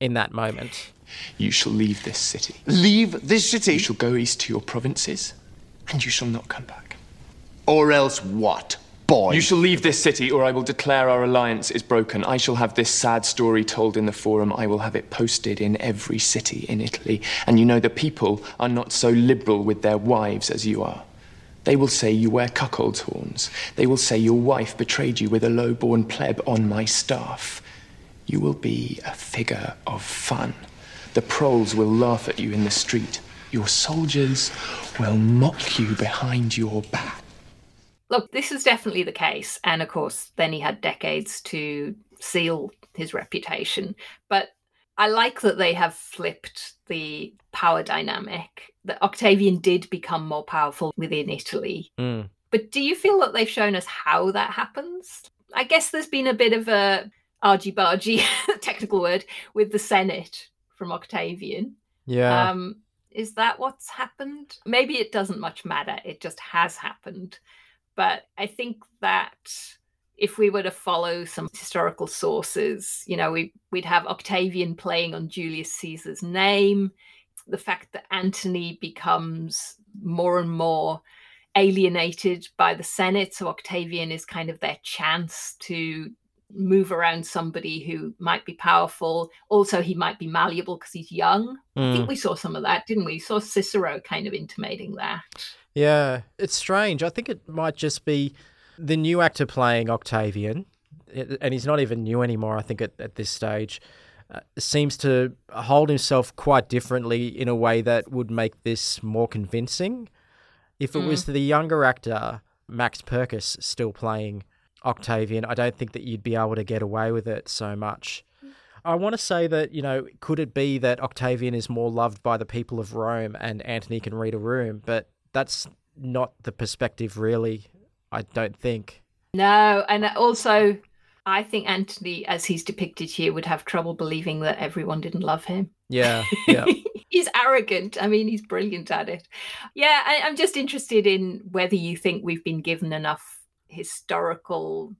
In that moment. You shall leave this city. Leave this city? You shall go east to your provinces, and you shall not come back. Or else what, boy? You shall leave this city, or I will declare our alliance is broken. I shall have this sad story told in the forum. I will have it posted in every city in Italy. And you know, the people are not so liberal with their wives as you are. They will say you wear cuckold's horns. They will say your wife betrayed you with a low-born pleb on my staff. You will be a figure of fun. The proles will laugh at you in the street. Your soldiers will mock you behind your back. Look, this is definitely the case. And of course, then he had decades to seal his reputation. But I like that they have flipped the power dynamic. That Octavian did become more powerful within Italy. Mm. But do you feel that they've shown us how that happens? I guess there's been a bit of a argy bargy technical word with the Senate from Octavian. Yeah. Um, is that what's happened? Maybe it doesn't much matter. It just has happened. But I think that if we were to follow some historical sources, you know, we, we'd have Octavian playing on Julius Caesar's name. The fact that Antony becomes more and more alienated by the Senate. So Octavian is kind of their chance to move around somebody who might be powerful. Also, he might be malleable because he's young. Mm. I think we saw some of that, didn't we? we? Saw Cicero kind of intimating that. Yeah, it's strange. I think it might just be the new actor playing Octavian, and he's not even new anymore, I think, at, at this stage. Uh, seems to hold himself quite differently in a way that would make this more convincing. If it mm. was the younger actor, Max Pirkis, still playing Octavian, I don't think that you'd be able to get away with it so much. I want to say that, you know, could it be that Octavian is more loved by the people of Rome and Antony can read a room? But that's not the perspective, really, I don't think. No, and also, I think Antony, as he's depicted here, would have trouble believing that everyone didn't love him. Yeah, yeah. he's arrogant. I mean, he's brilliant at it. Yeah, I, I'm just interested in whether you think we've been given enough historical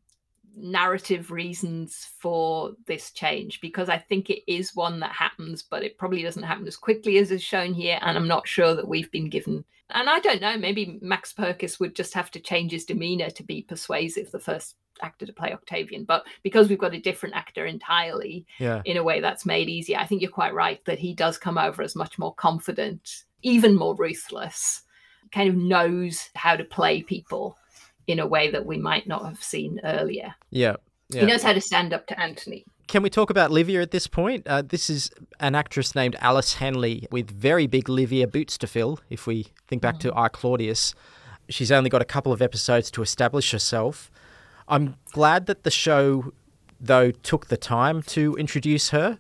narrative reasons for this change because I think it is one that happens, but it probably doesn't happen as quickly as is shown here. And I'm not sure that we've been given. And I don't know, maybe Max Pirkis would just have to change his demeanor to be persuasive, the first actor to play Octavian. But because we've got a different actor entirely, yeah. in a way that's made easier, I think you're quite right that he does come over as much more confident, even more ruthless, kind of knows how to play people in a way that we might not have seen earlier. Yeah. yeah. He knows how to stand up to Antony. Can we talk about Livia at this point? Uh, this is an actress named Alice Henley with very big Livia boots to fill, if we think back mm. to I Claudius. She's only got a couple of episodes to establish herself. I'm glad that the show, though, took the time to introduce her.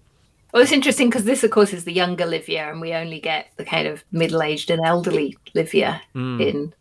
Well, it's interesting because this, of course, is the younger Livia, and we only get the kind of middle aged and elderly Livia mm. in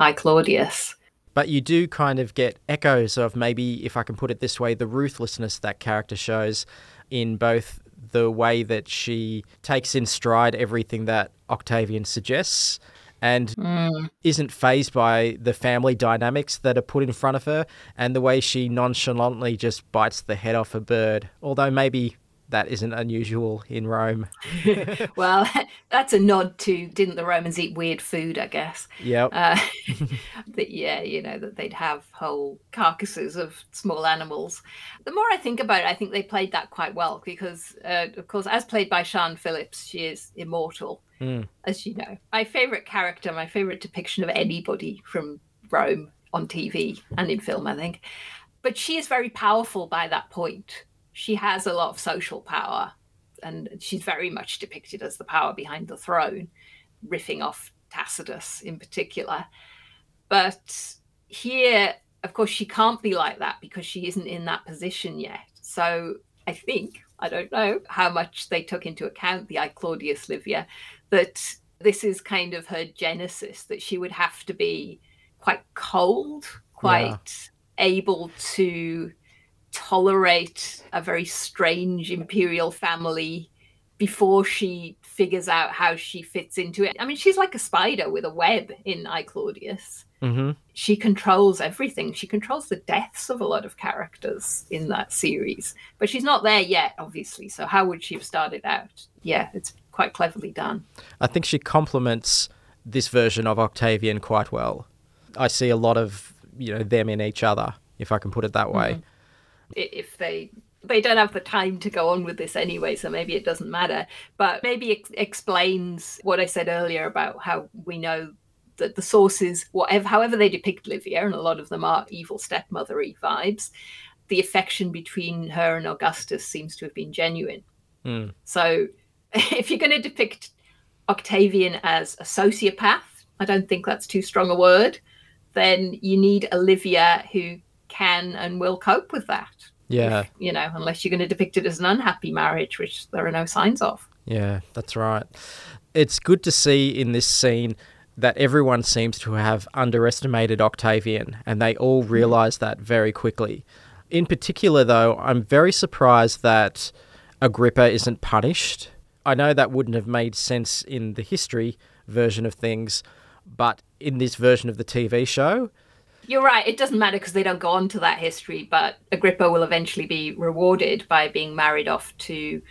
I Claudius. But you do kind of get echoes of maybe, if I can put it this way, the ruthlessness that character shows in both the way that she takes in stride everything that Octavian suggests and mm. isn't phased by the family dynamics that are put in front of her and the way she nonchalantly just bites the head off a bird. Although maybe that isn't unusual in Rome. well, that's a nod to didn't the Romans eat weird food? I guess. Yeah. Uh, that yeah, you know that they'd have whole carcasses of small animals. The more I think about it, I think they played that quite well because, uh, of course, as played by Siân Phillips, she is immortal, mm. as you know. My favorite character, my favorite depiction of anybody from Rome on TV and in film, I think. But she is very powerful by that point she has a lot of social power and she's very much depicted as the power behind the throne, riffing off Tacitus in particular. But here, of course, she can't be like that because she isn't in that position yet. So I think I don't know how much they took into account the I Claudius Livia, that this is kind of her genesis, that she would have to be quite cold, quite yeah. able to tolerate a very strange imperial family before she figures out how she fits into it. I mean, she's like a spider with a web in I Claudius. Mm-hmm. She controls everything. She controls the deaths of a lot of characters in that series, but she's not there yet, obviously. So how would she have started out? Yeah, it's quite cleverly done. I think she complements this version of Octavian quite well. I see a lot of you know them in each other, if I can put it that way. Mm-hmm. If they they don't have the time to go on with this anyway, so maybe it doesn't matter. But maybe it explains what I said earlier about how we know that the sources, whatever, however they depict Livia, and a lot of them are evil stepmothery vibes, the affection between her and Augustus seems to have been genuine. Mm. So, if you're going to depict Octavian as a sociopath, I don't think that's too strong a word. Then you need Olivia who can and will cope with that. Yeah. If, you know, unless you're going to depict it as an unhappy marriage, which there are no signs of. Yeah, that's right. It's good to see in this scene that everyone seems to have underestimated Octavian, and they all hmm. realize that very quickly. In particular, though, I'm very surprised that Agrippa isn't punished. I know that wouldn't have made sense in the history version of things, but in this version of the TV show, you're right. It doesn't matter because they don't go on to that history, but Agrippa will eventually be rewarded by being married off to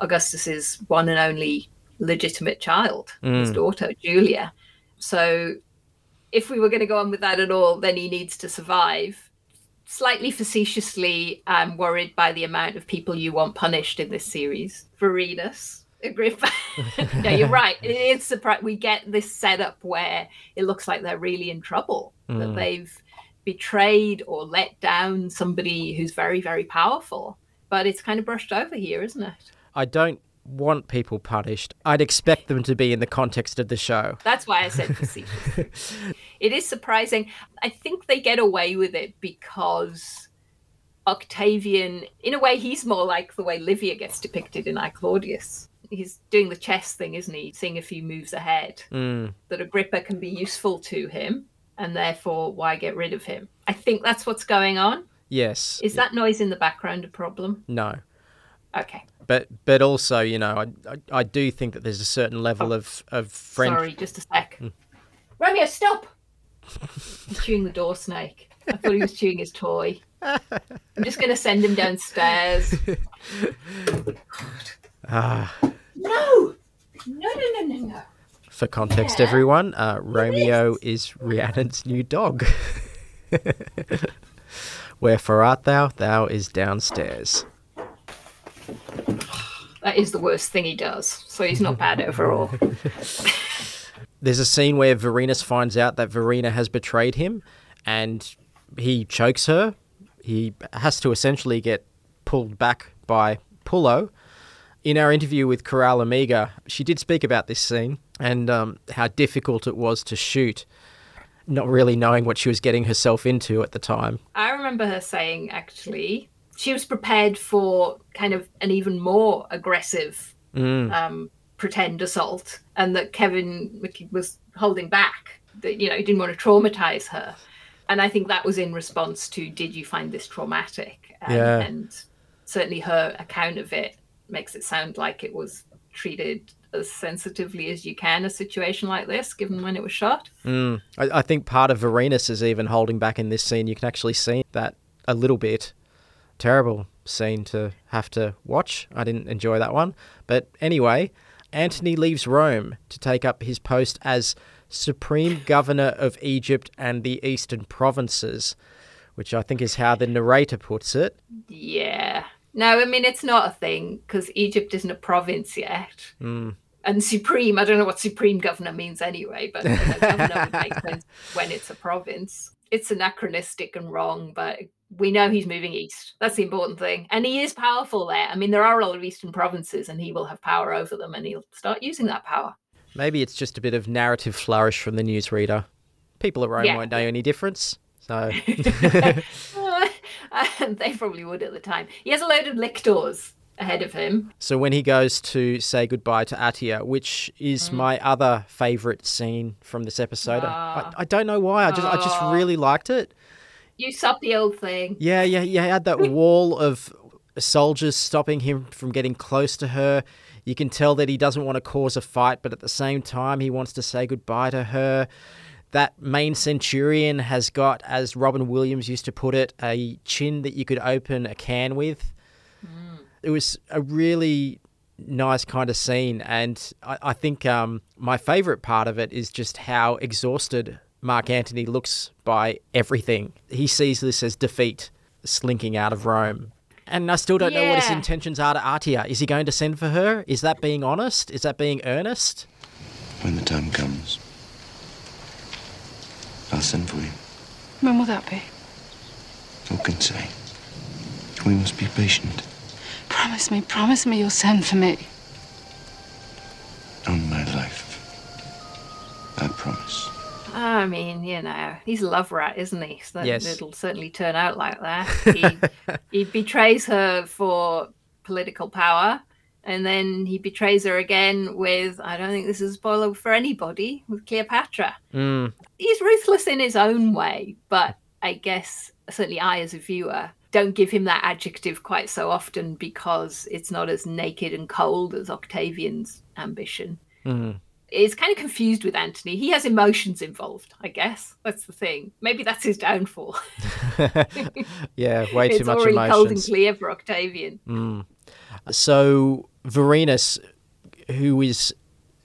Augustus's one and only legitimate child, mm. his daughter, Julia. So if we were going to go on with that at all, then he needs to survive. Slightly facetiously, I'm worried by the amount of people you want punished in this series. Vorenus, Agrippa. no, you're right. It is surprising. We get this setup where it looks like they're really in trouble, mm. that they've betrayed or let down somebody who's very, very powerful. But it's kind of brushed over here, isn't it? I don't want people punished. I'd expect them to be in the context of the show. That's why I said facetious. it is surprising. I think they get away with it because Octavian, in a way, he's more like the way Livia gets depicted in I Claudius. He's doing the chess thing, isn't he? Seeing a few moves ahead. Mm. That Agrippa can be useful to him, and therefore, why get rid of him? I think that's what's going on. Yes. Is that noise in the background a problem? No. Okay but but also you know I, I, I do think that there's a certain level oh, of of friend. Sorry, just a sec. Mm. Romeo, stop! He's chewing the door snake. I thought he was chewing his toy. I'm just going to send him downstairs. ah. No! No! No! No! No! No! For context, yeah. everyone, uh, Romeo is Rhiannon's new dog. Wherefore art thou? Thou is downstairs. That is the worst thing he does. So he's not bad overall. There's a scene where Vorenus finds out that Vorena has betrayed him and he chokes her. He has to essentially get pulled back by Pullo. In our interview with Coral Amiga, she did speak about this scene and um, how difficult it was to shoot, not really knowing what she was getting herself into at the time. I remember her saying, actually, she was prepared for kind of an even more aggressive mm. um, pretend assault, and that Kevin was holding back. That you know he didn't want to traumatize her, and I think that was in response to "Did you find this traumatic?" And, yeah. and certainly her account of it makes it sound like it was treated as sensitively as you can a situation like this, given when it was shot. Mm. I, I, think part of Vorenus is even holding back in this scene. You can actually see that a little bit terrible scene to have to watch. I didn't enjoy that one. But anyway, Antony leaves Rome to take up his post as Supreme Governor of Egypt and the Eastern Provinces, which I think is how the narrator puts it. Yeah. No, I mean, it's not a thing because Egypt isn't a province yet. Mm. And supreme, I don't know what supreme governor means anyway, but governor would make sense when it's a province. It's anachronistic and wrong, but we know he's moving east. That's the important thing. And he is powerful there. I mean, there are a lot of eastern provinces and he will have power over them and he'll start using that power. Maybe it's just a bit of narrative flourish from the newsreader. People at Rome yeah. won't know any difference. So they probably would at the time. He has a load of lictors. ahead of him. So when he goes to say goodbye to Atia, which is my other favorite scene from this episode, I, I don't know why. I just I just Ah. really liked it. You the old thing. Yeah, yeah, you had that wall of soldiers stopping him from getting close to her. You can tell that he doesn't want to cause a fight, but at the same time, he wants to say goodbye to her. That main centurion has got, as Robin Williams used to put it, a chin that you could open a can with. It was a really nice kind of scene, and I, I think um, my favorite part of it is just how exhausted Mark Antony looks by everything. He sees this as defeat, slinking out of Rome. And I still don't know what his intentions are to Atia. Is he going to send for her? Is that being honest? Is that being earnest? When the time comes, I'll send for you. When will that be? Who can say? We must be patient. Promise me, promise me you'll send for me. On my life. I promise. I mean, you know, he's a love rat, isn't he? So Yes. it'll certainly turn out like that. He, he betrays her for political power, and then he betrays her again with, I don't think this is a spoiler for anybody, with Cleopatra. Mm, He's ruthless in his own way, but I guess, certainly I as a viewer, don't give him that adjective quite so often because it's not as naked and cold as Octavian's ambition mm. is kind of confused with Antony. He has emotions involved, I guess. That's the thing. Maybe that's his downfall. yeah, way too it's much already cold and clear for Octavian. Mm. So Vorenus, who is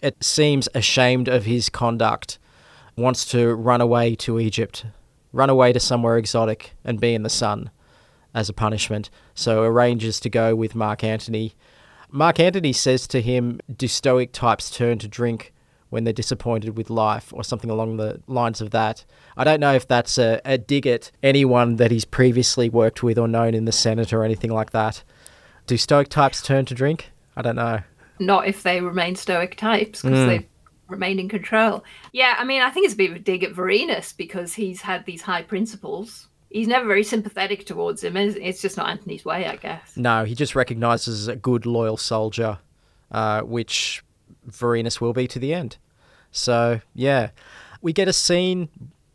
it seems ashamed of his conduct, wants to run away to Egypt, run away to somewhere exotic and be in the sun as a punishment. So arranges to go with Mark Antony. Mark Antony says to him, "Do Stoic types turn to drink when they're disappointed with life, or something along the lines of that?" I don't know if that's a, a dig at anyone that he's previously worked with or known in the Senate or anything like that. Do Stoic types turn to drink? I don't know. Not if they remain stoic types, because Mm. they remain in control. Yeah, I mean, I think it's a bit of a dig at Vorenus because he's had these high principles. He's never very sympathetic towards him. It's just not Antony's way, I guess. No, he just recognizes a good, loyal soldier, uh, which Vorenus will be to the end. So, yeah. We get a scene,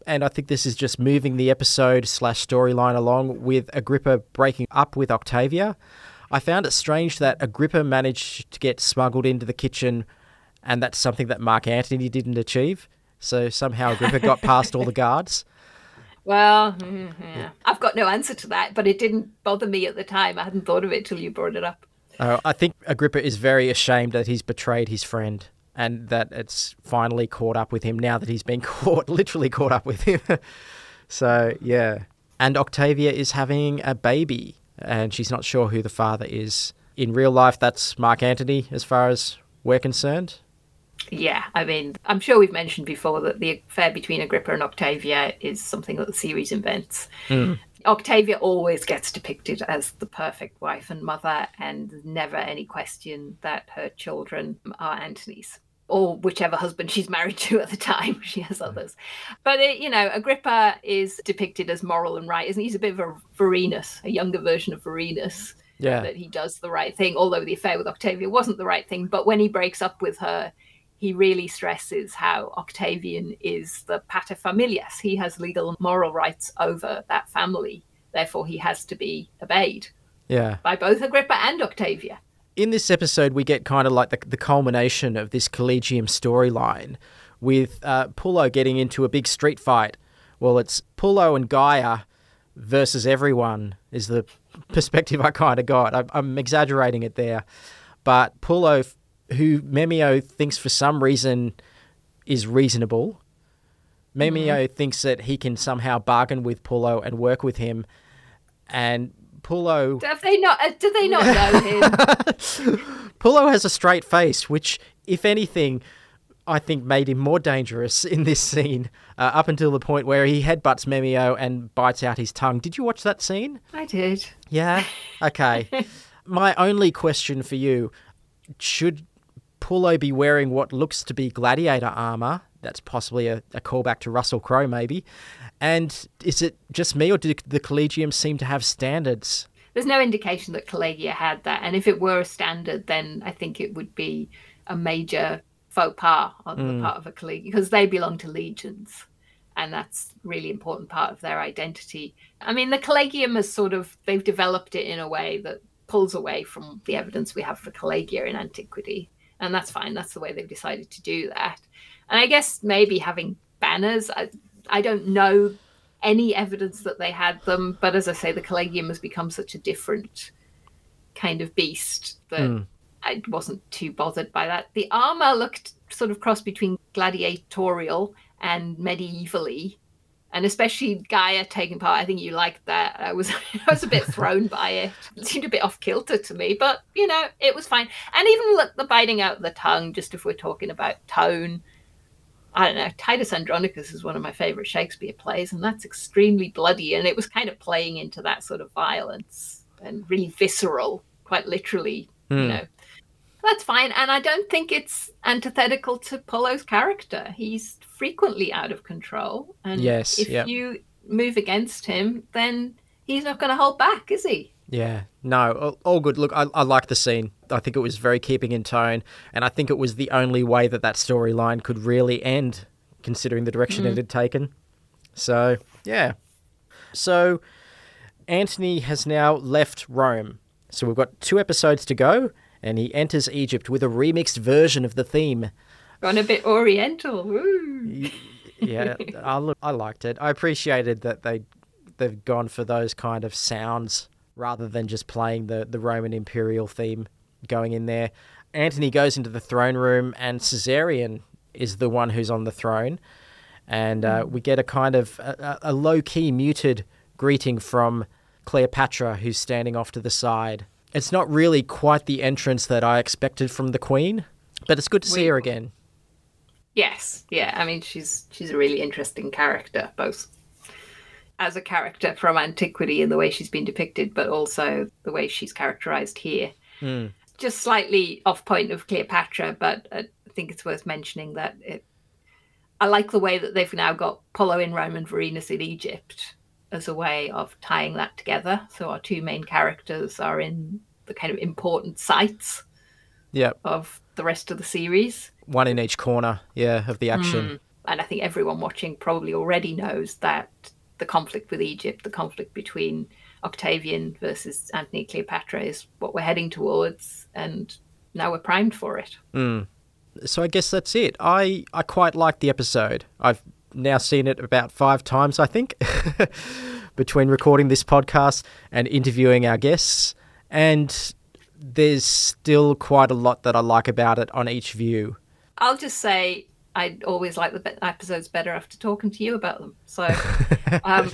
and I think this is just moving the episode slash storyline along with Agrippa breaking up with Octavia. I found it strange that Agrippa managed to get smuggled into the kitchen, and that's something that Mark Antony didn't achieve. So somehow Agrippa got past all the guards. Well, mm, yeah. I've got no answer to that, but it didn't bother me at the time. I hadn't thought of it till you brought it up. Uh, I think Agrippa is very ashamed that he's betrayed his friend and that it's finally caught up with him now that he's been caught, literally caught up with him. so, yeah. And Octavia is having a baby and she's not sure who the father is. In real life, that's Mark Antony, as far as we're concerned. Yeah, I mean, I'm sure we've mentioned before that the affair between Agrippa and Octavia is something that the series invents. Mm. Octavia always gets depicted as the perfect wife and mother, and there's never any question that her children are Antony's. Or whichever husband she's married to at the time. She has hmm. others. But, it, you know, Agrippa is depicted as moral and right, isn't he? He's a bit of a Vorenus, a younger version of Vorenus. Yeah. That he does the right thing, although the affair with Octavia wasn't the right thing. But when he breaks up with her, he really stresses how Octavian is the pater familias. He has legal and moral rights over that family. Therefore, he has to be obeyed Yeah. by both Agrippa and Octavia. In this episode, we get kind of like the, the culmination of this Collegium storyline with uh, Pullo getting into a big street fight. Well, it's Pullo and Gaia versus everyone, is the perspective I kind of got. I, I'm exaggerating it there. But Pullo, who Memmio thinks for some reason is reasonable, Memmio thinks that he can somehow bargain with Pullo and work with him. And Pullo. Have they not? uh, Do they not know him? Pullo has a straight face, which, if anything, I think made him more dangerous in this scene, uh, up until the point where he headbutts Memmio and bites out his tongue. Did you watch that scene? I did. Yeah? Okay. My only question for you should Pullo be wearing what looks to be gladiator armor? That's possibly a, a callback to Russell Crowe, maybe. And is it just me, or do the Collegium seem to have standards? there's no indication that Collegia had that. And if it were a standard, then I think it would be a major faux pas on Mm. the part of a Collegia because they belong to legions. And that's really important part of their identity. I mean, the Collegium has sort of, they've developed it in a way that pulls away from the evidence we have for Collegia in antiquity. And that's fine. That's the way they've decided to do that. And I guess maybe having banners, I, I don't know any evidence that they had them. But as I say, the Collegium has become such a different kind of beast that Hmm. I wasn't too bothered by that. The armor looked sort of cross between gladiatorial and medievally. And especially Gaia taking part, I think you liked that. I was I was a bit thrown by it. It seemed a bit off kilter to me, but you know, it was fine. And even look, the biting out the tongue, just if we're talking about tone, I don't know. Titus Andronicus is one of my favorite Shakespeare plays, and that's extremely bloody, and it was kind of playing into that sort of violence and really visceral, quite literally, you Hmm. know. That's fine, and I don't think it's antithetical to Pullo's character. He's frequently out of control, and Yes, if yep. you move against him, then he's not going to hold back, is he? Yeah, no, all, all good. Look, I, I like the scene. I think it was very keeping in tone, and I think it was the only way that that storyline could really end, considering the direction it Mhm. had taken. So, yeah. So, Antony has now left Rome. So, we've got two episodes to go, and he enters Egypt with a remixed version of the theme. Gone a bit oriental. Woo. Yeah, I, look, I liked it. I appreciated that they they've gone for those kind of sounds rather than just playing the, the Roman imperial theme going in there. Antony goes into the throne room, and Caesarion is the one who's on the throne, and uh, we get a kind of a, a low key muted greeting from Cleopatra, who's standing off to the side. It's not really quite the entrance that I expected from the Queen, but it's good to see her again. Yes, yeah. I mean, she's she's a really interesting character, both as a character from antiquity and the way she's been depicted, but also the way she's characterized here. Hmm. Just slightly off point of Cleopatra, but I think it's worth mentioning that it. I like the way that they've now got Pullo in Rome and Vorenus in Egypt as a way of tying that together. So our two main characters are in the kind of important sites Yep. of the rest of the series. One in each corner, yeah, of the action. Mm. And I think everyone watching probably already knows that the conflict with Egypt, the conflict between Octavian versus Antony Cleopatra is what we're heading towards, and now we're primed for it. Mm. So I guess that's it. I, I quite liked the episode. I've now seen it about five times, I think, between recording this podcast and interviewing our guests. And there's still quite a lot that I like about it on each view. I'll just say I always like the episodes better after talking to you about them. So um,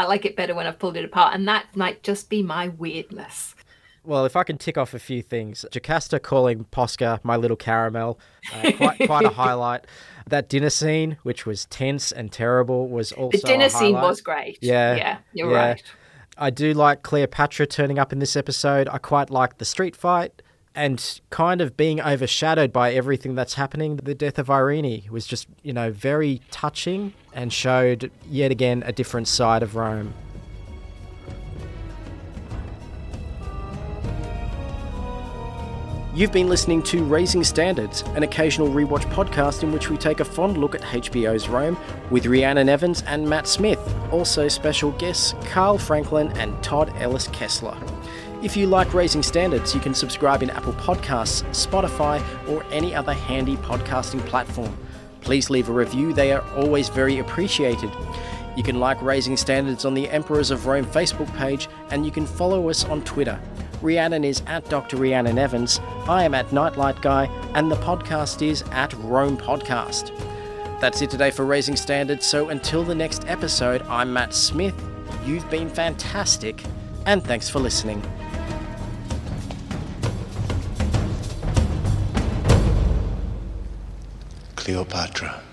I like it better when I've pulled it apart, and that might just be my weirdness. Well, if I can tick off a few things, Jocasta calling Posca my little caramel, uh, quite quite a highlight. That dinner scene, which was tense and terrible, was also the dinner scene was great. Yeah, yeah, you're right. I do like Cleopatra turning up in this episode. I quite like the street fight and kind of being overshadowed by everything that's happening. The death of Eirene was just, you know, very touching and showed yet again a different side of Rome. You've been listening to Raising Standards, an occasional rewatch podcast in which we take a fond look at HBO's Rome with Rhiannon Evans and Matt Smith, also special guests Carl Franklin and Todd Ellis Kessler. If you like Raising Standards, you can subscribe in Apple Podcasts, Spotify, or any other handy podcasting platform. Please leave a review, they are always very appreciated. You can like Raising Standards on the Emperors of Rome Facebook page, and you can follow us on Twitter. Rhiannon is at Dr. Rhiannon Evans, I am at Nightlight Guy, and the podcast is at Rome Podcast. That's it today for Raising Standards, so until the next episode, I'm Matt Smith. You've been fantastic, and thanks for listening. Cleopatra.